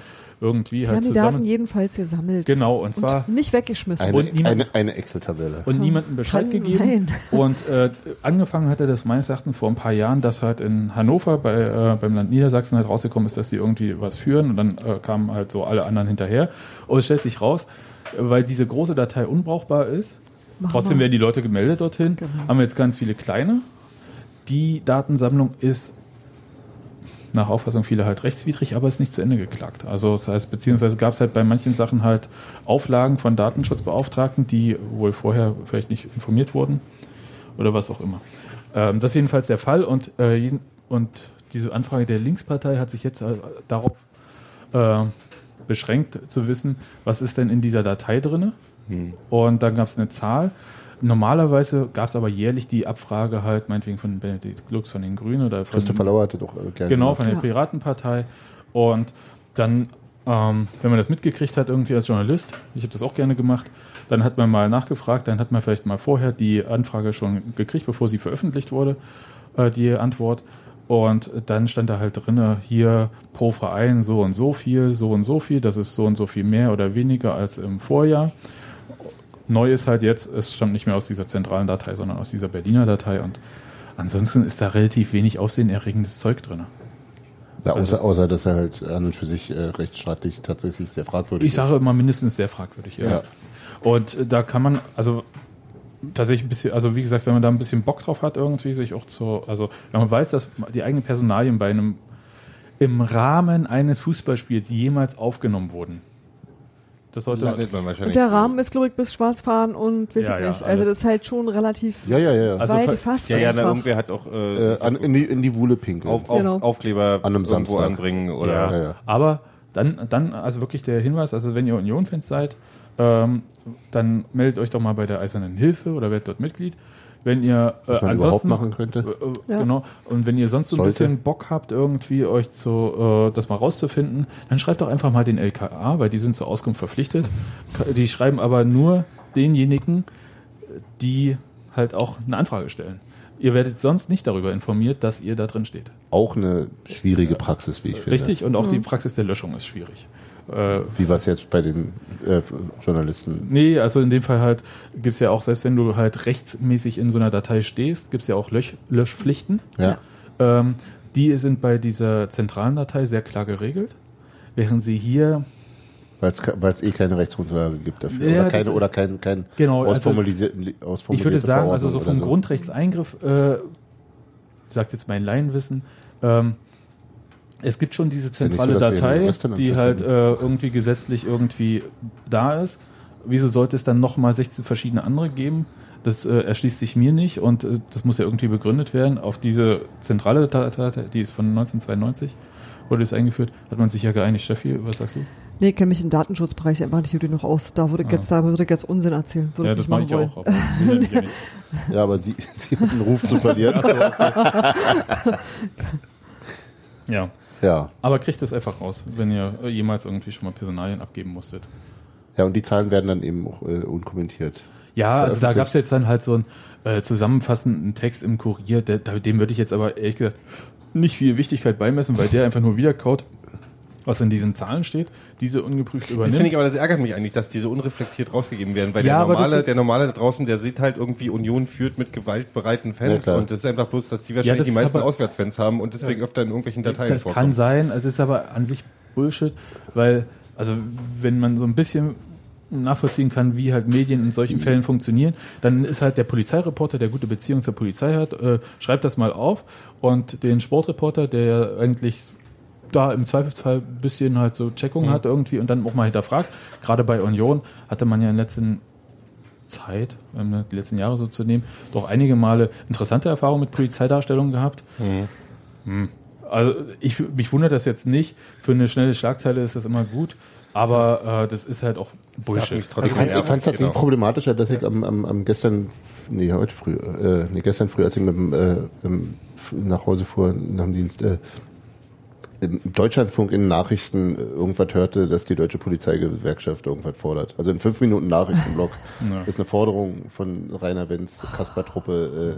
irgendwie Die halt haben die Daten jedenfalls gesammelt. Genau, und zwar Und nicht weggeschmissen. Eine, Und niemand- eine, eine Excel-Tabelle. und niemandem Bescheid Kann gegeben. sein. Und äh, angefangen hat er das meines Erachtens vor ein paar Jahren, dass halt in Hannover bei, äh, beim Land Niedersachsen halt rausgekommen ist, dass die irgendwie was führen und dann äh, kamen halt so alle anderen hinterher. Und es stellt sich raus, weil diese große Datei unbrauchbar ist, Machen trotzdem wir. werden die Leute gemeldet dorthin, Genau. haben wir jetzt ganz viele kleine. Die Datensammlung ist nach Auffassung vieler halt rechtswidrig, aber ist nicht zu Ende geklagt. Also das heißt, beziehungsweise gab es halt bei manchen Sachen halt Auflagen von Datenschutzbeauftragten, die wohl vorher vielleicht nicht informiert wurden oder was auch immer. Ähm, das ist jedenfalls der Fall und, äh, und diese Anfrage der Linkspartei hat sich jetzt äh, darauf äh, beschränkt zu wissen, was ist denn in dieser Datei drinne? Und dann gab es eine Zahl. Normalerweise gab es aber jährlich die Abfrage halt, meinetwegen von Benedikt Lux von den Grünen oder von Christopher Lauer hatte doch äh, gerne Genau, von der Ja. Piratenpartei. Und dann, ähm, wenn man das mitgekriegt hat, irgendwie als Journalist, ich habe das auch gerne gemacht, Dann hat man mal nachgefragt, dann hat man vielleicht mal vorher die Anfrage schon gekriegt, bevor sie veröffentlicht wurde, äh, die Antwort. Und dann stand da halt drinne hier pro Verein so und so viel, so und so viel, das ist so und so viel mehr oder weniger als im Vorjahr. Neu ist halt jetzt, es stammt nicht mehr aus dieser zentralen Datei, sondern aus dieser Berliner Datei und ansonsten ist da relativ wenig aufsehenerregendes Zeug drin. Ja, Also- außer, außer, dass er halt an und für sich äh, rechtsstaatlich tatsächlich sehr fragwürdig Ich sage immer mindestens sehr fragwürdig. Ja. Ja. Und äh, da kann man, also tatsächlich ein bisschen, also wie gesagt, wenn man da ein bisschen Bock drauf hat, irgendwie sich auch zu, also wenn man weiß, dass die eigenen Personalien bei einem im Rahmen eines Fußballspiels jemals aufgenommen wurden. Das sollte Landet man wahrscheinlich. Und der Rahmen ist, glaube ich, bis Schwarzfahren und weiß Ja, ich ja, nicht. Also das ist halt schon relativ Ja, ja, ja. ja. Also weit gefasst. Ja, ja, na, irgendwer hat auch äh, äh, an, in, die, in die Wuhle pinkeln. auf, auf, Genau. Aufkleber An einem irgendwo Samstag. anbringen oder Ja, Ja, ja. aber dann, dann, also wirklich der Hinweis, also wenn ihr Union-Fans seid, ähm, dann meldet euch doch mal bei der Eisernen Hilfe oder werdet dort Mitglied. Wenn ihr äh, Was man überhaupt ansonsten machen könnte. Äh, äh, Ja. Genau. Und wenn ihr sonst so ein Sollte. bisschen Bock habt, irgendwie euch zu, äh, das mal rauszufinden, dann schreibt doch einfach mal den LKA, weil die sind zur Auskunft verpflichtet. Die schreiben aber nur denjenigen, die halt auch eine Anfrage stellen. Ihr werdet sonst nicht darüber informiert, dass ihr da drin steht. Auch eine schwierige Praxis, wie ich finde. Richtig? Und auch die Praxis der Löschung ist schwierig. Äh, Wie war es jetzt bei den äh, Journalisten? Nee, also in dem Fall halt gibt es ja auch, selbst wenn du halt rechtsmäßig in so einer Datei stehst, gibt es ja auch Lösch Löschpflichten. Ja. Ähm, die sind bei dieser zentralen Datei sehr klar geregelt, während sie hier, Weil es eh keine Rechtsgrundlage gibt dafür. Ja, oder keine, oder kein, kein Genau, also ausformulisierten, ich ausformulierte würde sagen, also so vom oder Grundrechtseingriff, äh, sagt jetzt mein Laienwissen, ähm, es gibt schon diese ja so, zentrale wir Datei, die halt äh, irgendwie gesetzlich irgendwie da ist. Wieso sollte es dann nochmal 16 verschiedene andere geben? Das äh, erschließt sich mir nicht und äh, das muss ja irgendwie begründet werden. Auf diese zentrale Datei, die ist von 1992, wurde es eingeführt, hat man sich ja geeinigt. Steffi, was sagst du? Nee, kenne mich im Datenschutzbereich einfach nicht gut genug aus. Da würde ich Ah. jetzt, da würde ich jetzt Unsinn erzählen. Würde ja, ich das nicht mache ich machen auch. Aber ich ja. Ja, aber sie, sie hat einen Ruf zu verlieren. ja, ja. aber kriegt das einfach raus, wenn ihr jemals irgendwie schon mal Personalien abgeben musstet. ja, und die Zahlen werden dann eben auch äh, unkommentiert. Ja, also da gab es jetzt dann halt so einen äh, zusammenfassenden Text im Kurier, der, dem würde ich jetzt aber ehrlich gesagt nicht viel Wichtigkeit beimessen, weil der einfach nur wiederkaut, was in diesen Zahlen steht, diese ungeprüft Das finde ich übernimmt. aber, das ärgert mich eigentlich, dass diese unreflektiert rausgegeben werden, weil Ja, der normale, der normale da draußen, der sieht halt irgendwie Union führt mit gewaltbereiten Ja, Fans klar. und das ist einfach bloß, dass die wahrscheinlich das die ist meisten aber- Auswärtsfans haben und deswegen öfter in irgendwelchen Dateien Das kann vorkommen. sein, also es ist aber an sich Bullshit, weil, also wenn man so ein bisschen nachvollziehen kann, wie halt Medien in solchen Fällen funktionieren, dann ist halt der Polizeireporter, der gute Beziehung zur Polizei hat, äh, schreibt das mal auf und den Sportreporter, der eigentlich da im Zweifelsfall ein bisschen halt so Checkung hat irgendwie und dann auch mal hinterfragt. Gerade bei Union hatte man ja in letzten Zeit, ähm, die letzten Jahre so zu nehmen, doch einige Male interessante Erfahrungen mit Polizeidarstellungen gehabt. Hm. Also ich, mich wundert das jetzt nicht. Für eine schnelle Schlagzeile ist das immer gut, aber äh, das ist halt auch Bullshit. Ich fand es tatsächlich genau. problematischer, dass ich am, am, am gestern, nee, heute früh, äh, nee, gestern früh, als ich mit dem, äh, nach Hause fuhr nach dem Dienst, äh, im Deutschlandfunk in Nachrichten äh, irgendwas hörte, dass die deutsche Polizeigewerkschaft irgendwas fordert. Also in fünf Minuten Nachrichtenblock Ja. ist eine Forderung von Rainer Wenz, Kasper-Truppe.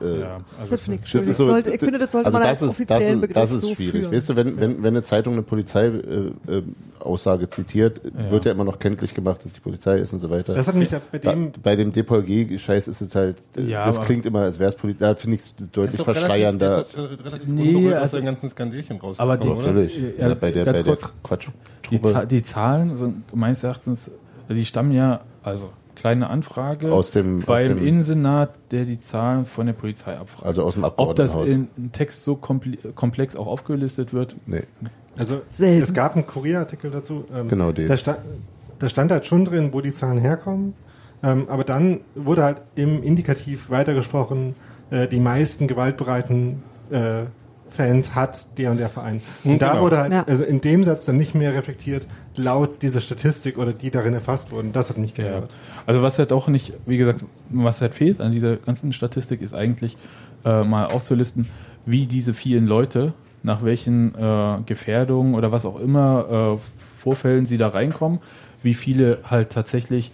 Äh, äh, Ja, also Das finde ich, Das schwierig. ist so- sollte, ich finde, das sollte also man das als ist, das offiziellen ist, das ist so schwierig. führen. Weißt du, wenn, wenn, wenn eine Zeitung eine Polizeiaussage äh, Aussage zitiert, Ja. wird ja immer noch kenntlich gemacht, dass die Polizei ist und so weiter. Das hat mich ja bei Da, dem, bei dem Depolg-Scheiß ist es halt, Ja, das klingt immer, als wäre es Polizei, da finde ich es deutlich doch relativ, verschleiernder. das ist doch relativ Nee, unberührt aus also- den ganzen Skandälchen Aber rausgekommen, die- oder? Natürlich. Ja, Ja, bei der, ganz bei der kurz. Die, Quatsch-Truppe Za die Zahlen sind meines Erachtens, die stammen ja, also kleine Anfrage aus dem, aus beim dem Innensenat, der die Zahlen von der Polizei abfragt. also aus dem Ob das Abgeordnetenhaus. in einem Text so komple komplex auch aufgelistet wird, nee. also Selten. es gab einen Kurierartikel dazu. Ähm, Genau, den. Da stand, da stand halt schon drin, wo die Zahlen herkommen. Ähm, aber dann wurde halt im Indikativ weitergesprochen, äh, die meisten gewaltbereiten äh, Fans hat der und der Verein. Und Mhm, da genau. wurde halt, Ja. also in dem Satz dann nicht mehr reflektiert, laut dieser Statistik oder die darin erfasst wurden. Das hat mich Ja. geärgert. Also was halt auch nicht, wie gesagt, was halt fehlt an dieser ganzen Statistik, ist eigentlich äh, mal aufzulisten, wie diese vielen Leute, nach welchen äh, Gefährdungen oder was auch immer äh, Vorfällen sie da reinkommen, wie viele halt tatsächlich äh,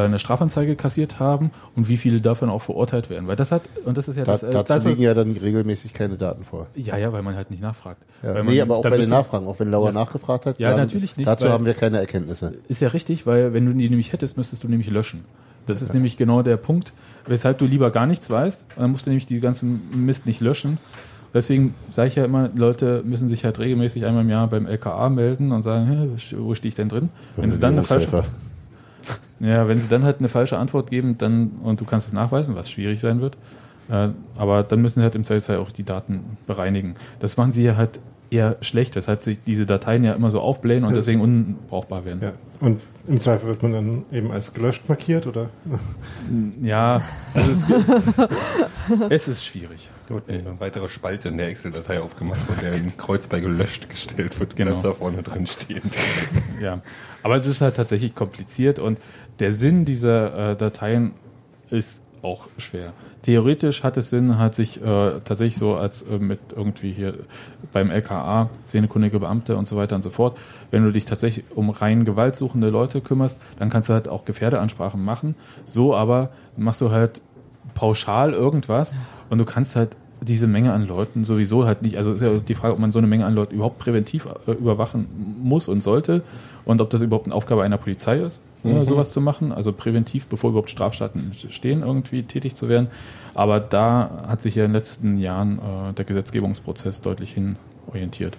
eine Strafanzeige kassiert haben und wie viele davon auch verurteilt werden. Weil das hat, und das ist ja Da, das, äh, dazu das, liegen ja dann regelmäßig keine Daten vor. ja, ja, weil man halt nicht nachfragt. Ja. Man, Nee, aber auch bei den Nachfragen, auch wenn Lauer Ja. nachgefragt hat. Ja, dann- natürlich nicht, Dazu haben wir keine Erkenntnisse. Ist ja richtig, weil wenn du die nämlich hättest, müsstest du nämlich löschen. Das ist nämlich genau der Punkt, weshalb du lieber gar nichts weißt. Dann musst du nämlich die ganzen Mist nicht löschen. Deswegen sage ich ja immer, Leute müssen sich halt regelmäßig einmal im Jahr beim LKA melden und sagen, "Hä, wo stehe ich denn drin? Wenn sie dann eine falsche. Ja, wenn sie dann halt eine falsche Antwort geben, dann und du kannst es nachweisen, was schwierig sein wird, äh, aber dann müssen sie halt im Zweifelsfall auch die Daten bereinigen. Das machen sie ja halt eher schlecht, weshalb sich diese Dateien ja immer so aufblähen und Ja. deswegen unbrauchbar werden. Ja. Und im Zweifel wird man dann eben als gelöscht markiert oder? Ja, also es, es ist schwierig. Gut, eine weitere Spalte in der Excel-Datei aufgemacht, wo der ein Kreuz bei gelöscht gestellt wird, Genau. ganz da vorne drin stehen. Ja, aber es ist halt tatsächlich kompliziert und der Sinn dieser äh, Dateien ist auch schwer. Theoretisch hat es Sinn, hat sich äh, tatsächlich so als äh, mit irgendwie hier beim LKA, szenekundige Beamte und so weiter und so fort, wenn du dich tatsächlich um rein gewaltsuchende Leute kümmerst, dann kannst du halt auch Gefährdeansprachen machen. So aber machst du halt pauschal irgendwas und du kannst halt diese Menge an Leuten sowieso halt nicht, also ist ja die Frage, ob man so eine Menge an Leuten überhaupt präventiv äh, überwachen muss und sollte und ob das überhaupt eine Aufgabe einer Polizei ist, äh, sowas zu machen, also präventiv, bevor überhaupt Straftaten stehen, irgendwie tätig zu werden. Aber da hat sich ja in den letzten Jahren äh, der Gesetzgebungsprozess deutlich hin orientiert.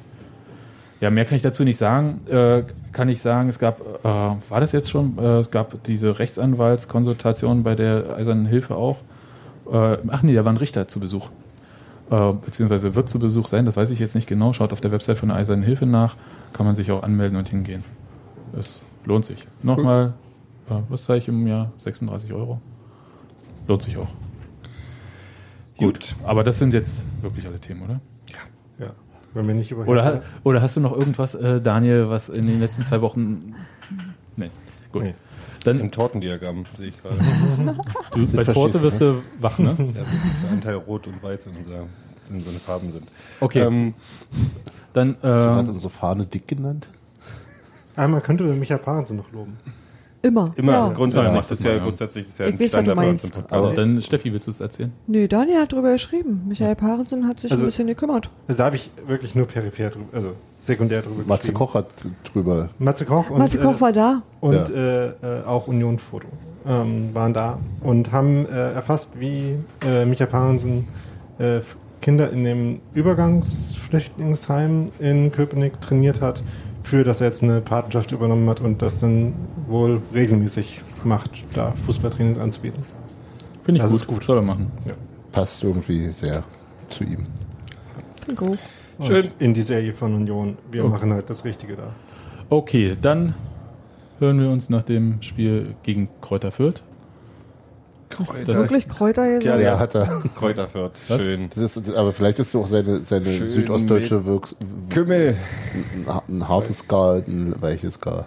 Ja, mehr kann ich dazu nicht sagen. Äh, kann ich sagen, es gab, äh, war das jetzt schon, äh, es gab diese Rechtsanwaltskonsultation bei der Eisernen Hilfe auch. Äh, ach nee, da war ein Richter zu Besuch. Beziehungsweise wird zu Besuch sein, das weiß ich jetzt nicht genau. Schaut auf der Website von der Eisernen Hilfe nach. Kann man sich auch anmelden und hingehen. Es lohnt sich. Nochmal, äh, was zahle ich im Jahr? 36 Euro. Lohnt sich auch. Gut. Aber das sind jetzt wirklich alle Themen, oder? Ja. Wenn wir nicht über Oder, oder hast du noch irgendwas, äh, Daniel, was in den letzten zwei Wochen. Nee, gut. Nee. Dann, Im Tortendiagramm sehe ich gerade. du, bei Torte wirst du wach, ne? Ja, der Anteil Rot und Weiß in, unser, in so eine Farben sind. Okay, Ähm, dann. Hast du gerade Äh, unsere Fahne dick genannt? Einmal könnte Micha Parensen noch loben. Immer. immer ja. grundsätzlich, Ja, mach das ist ja ja. grundsätzlich das ist ja Ich ein weiß, Standard bei uns im. Podcast. also dann, Steffi, willst du es erzählen? Nee, Daniel hat drüber geschrieben. Michael Parensen hat sich Also- ein bisschen gekümmert. Also da habe ich wirklich nur peripher drüber, also sekundär drüber Matze geschrieben. Koch hat drüber. Matze Koch und, Matze Koch äh, war da. und Ja. äh, äh, auch Union Foto ähm, waren da und haben äh, erfasst, wie äh, Micha Parensen äh, Kinder in dem Übergangsflüchtlingsheim in Köpenick trainiert hat, für das er jetzt eine Patenschaft übernommen hat und das dann wohl regelmäßig macht, da Fußballtrainings anzubieten. Finde ich Das gut. ist gut. Soll er machen. Passt irgendwie sehr zu ihm. Go. Schön. In die Serie von Union. Wir Okay. machen halt das Richtige da. Okay, dann hören wir uns nach dem Spiel gegen Kräuter Fürth. Hast Das- wirklich Kräuter gesagt? Ja, Der hat er. Kräuterfurt. Was? Schön. Das ist, aber vielleicht ist auch seine, seine Schön südostdeutsche Wirks, Kümmel. ein, ein hartes Gar, ein weiches Gar.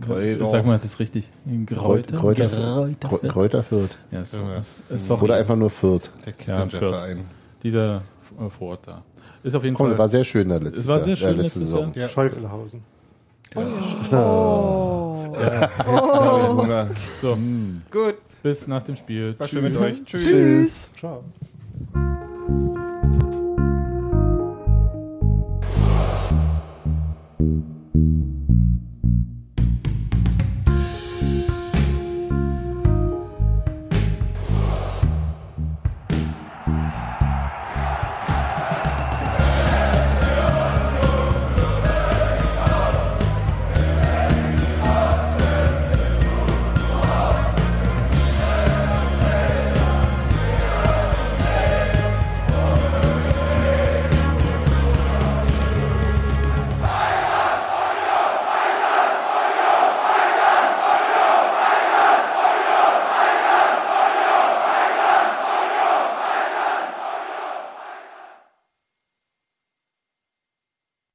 Kräuter. Sag mal das richtig. Kräuter? Kräuter, Kräuter. Kräuter, Kräuter Fürth. Ja, so, Ja. ist, ist sorry. Oder einfach nur Fürth. Der Ja, Kissinger-Verein. Dieser äh, Vorort da. Ist auf jeden Komm, Fall. war sehr schön da letzte, Es war sehr schön äh, letzte Saison. Ja. Scheufelhausen. Oh. Oh. Hunger. so, Gut. Bis nach dem Spiel. War Tschüss. Tschüss. Tschüss. Ciao.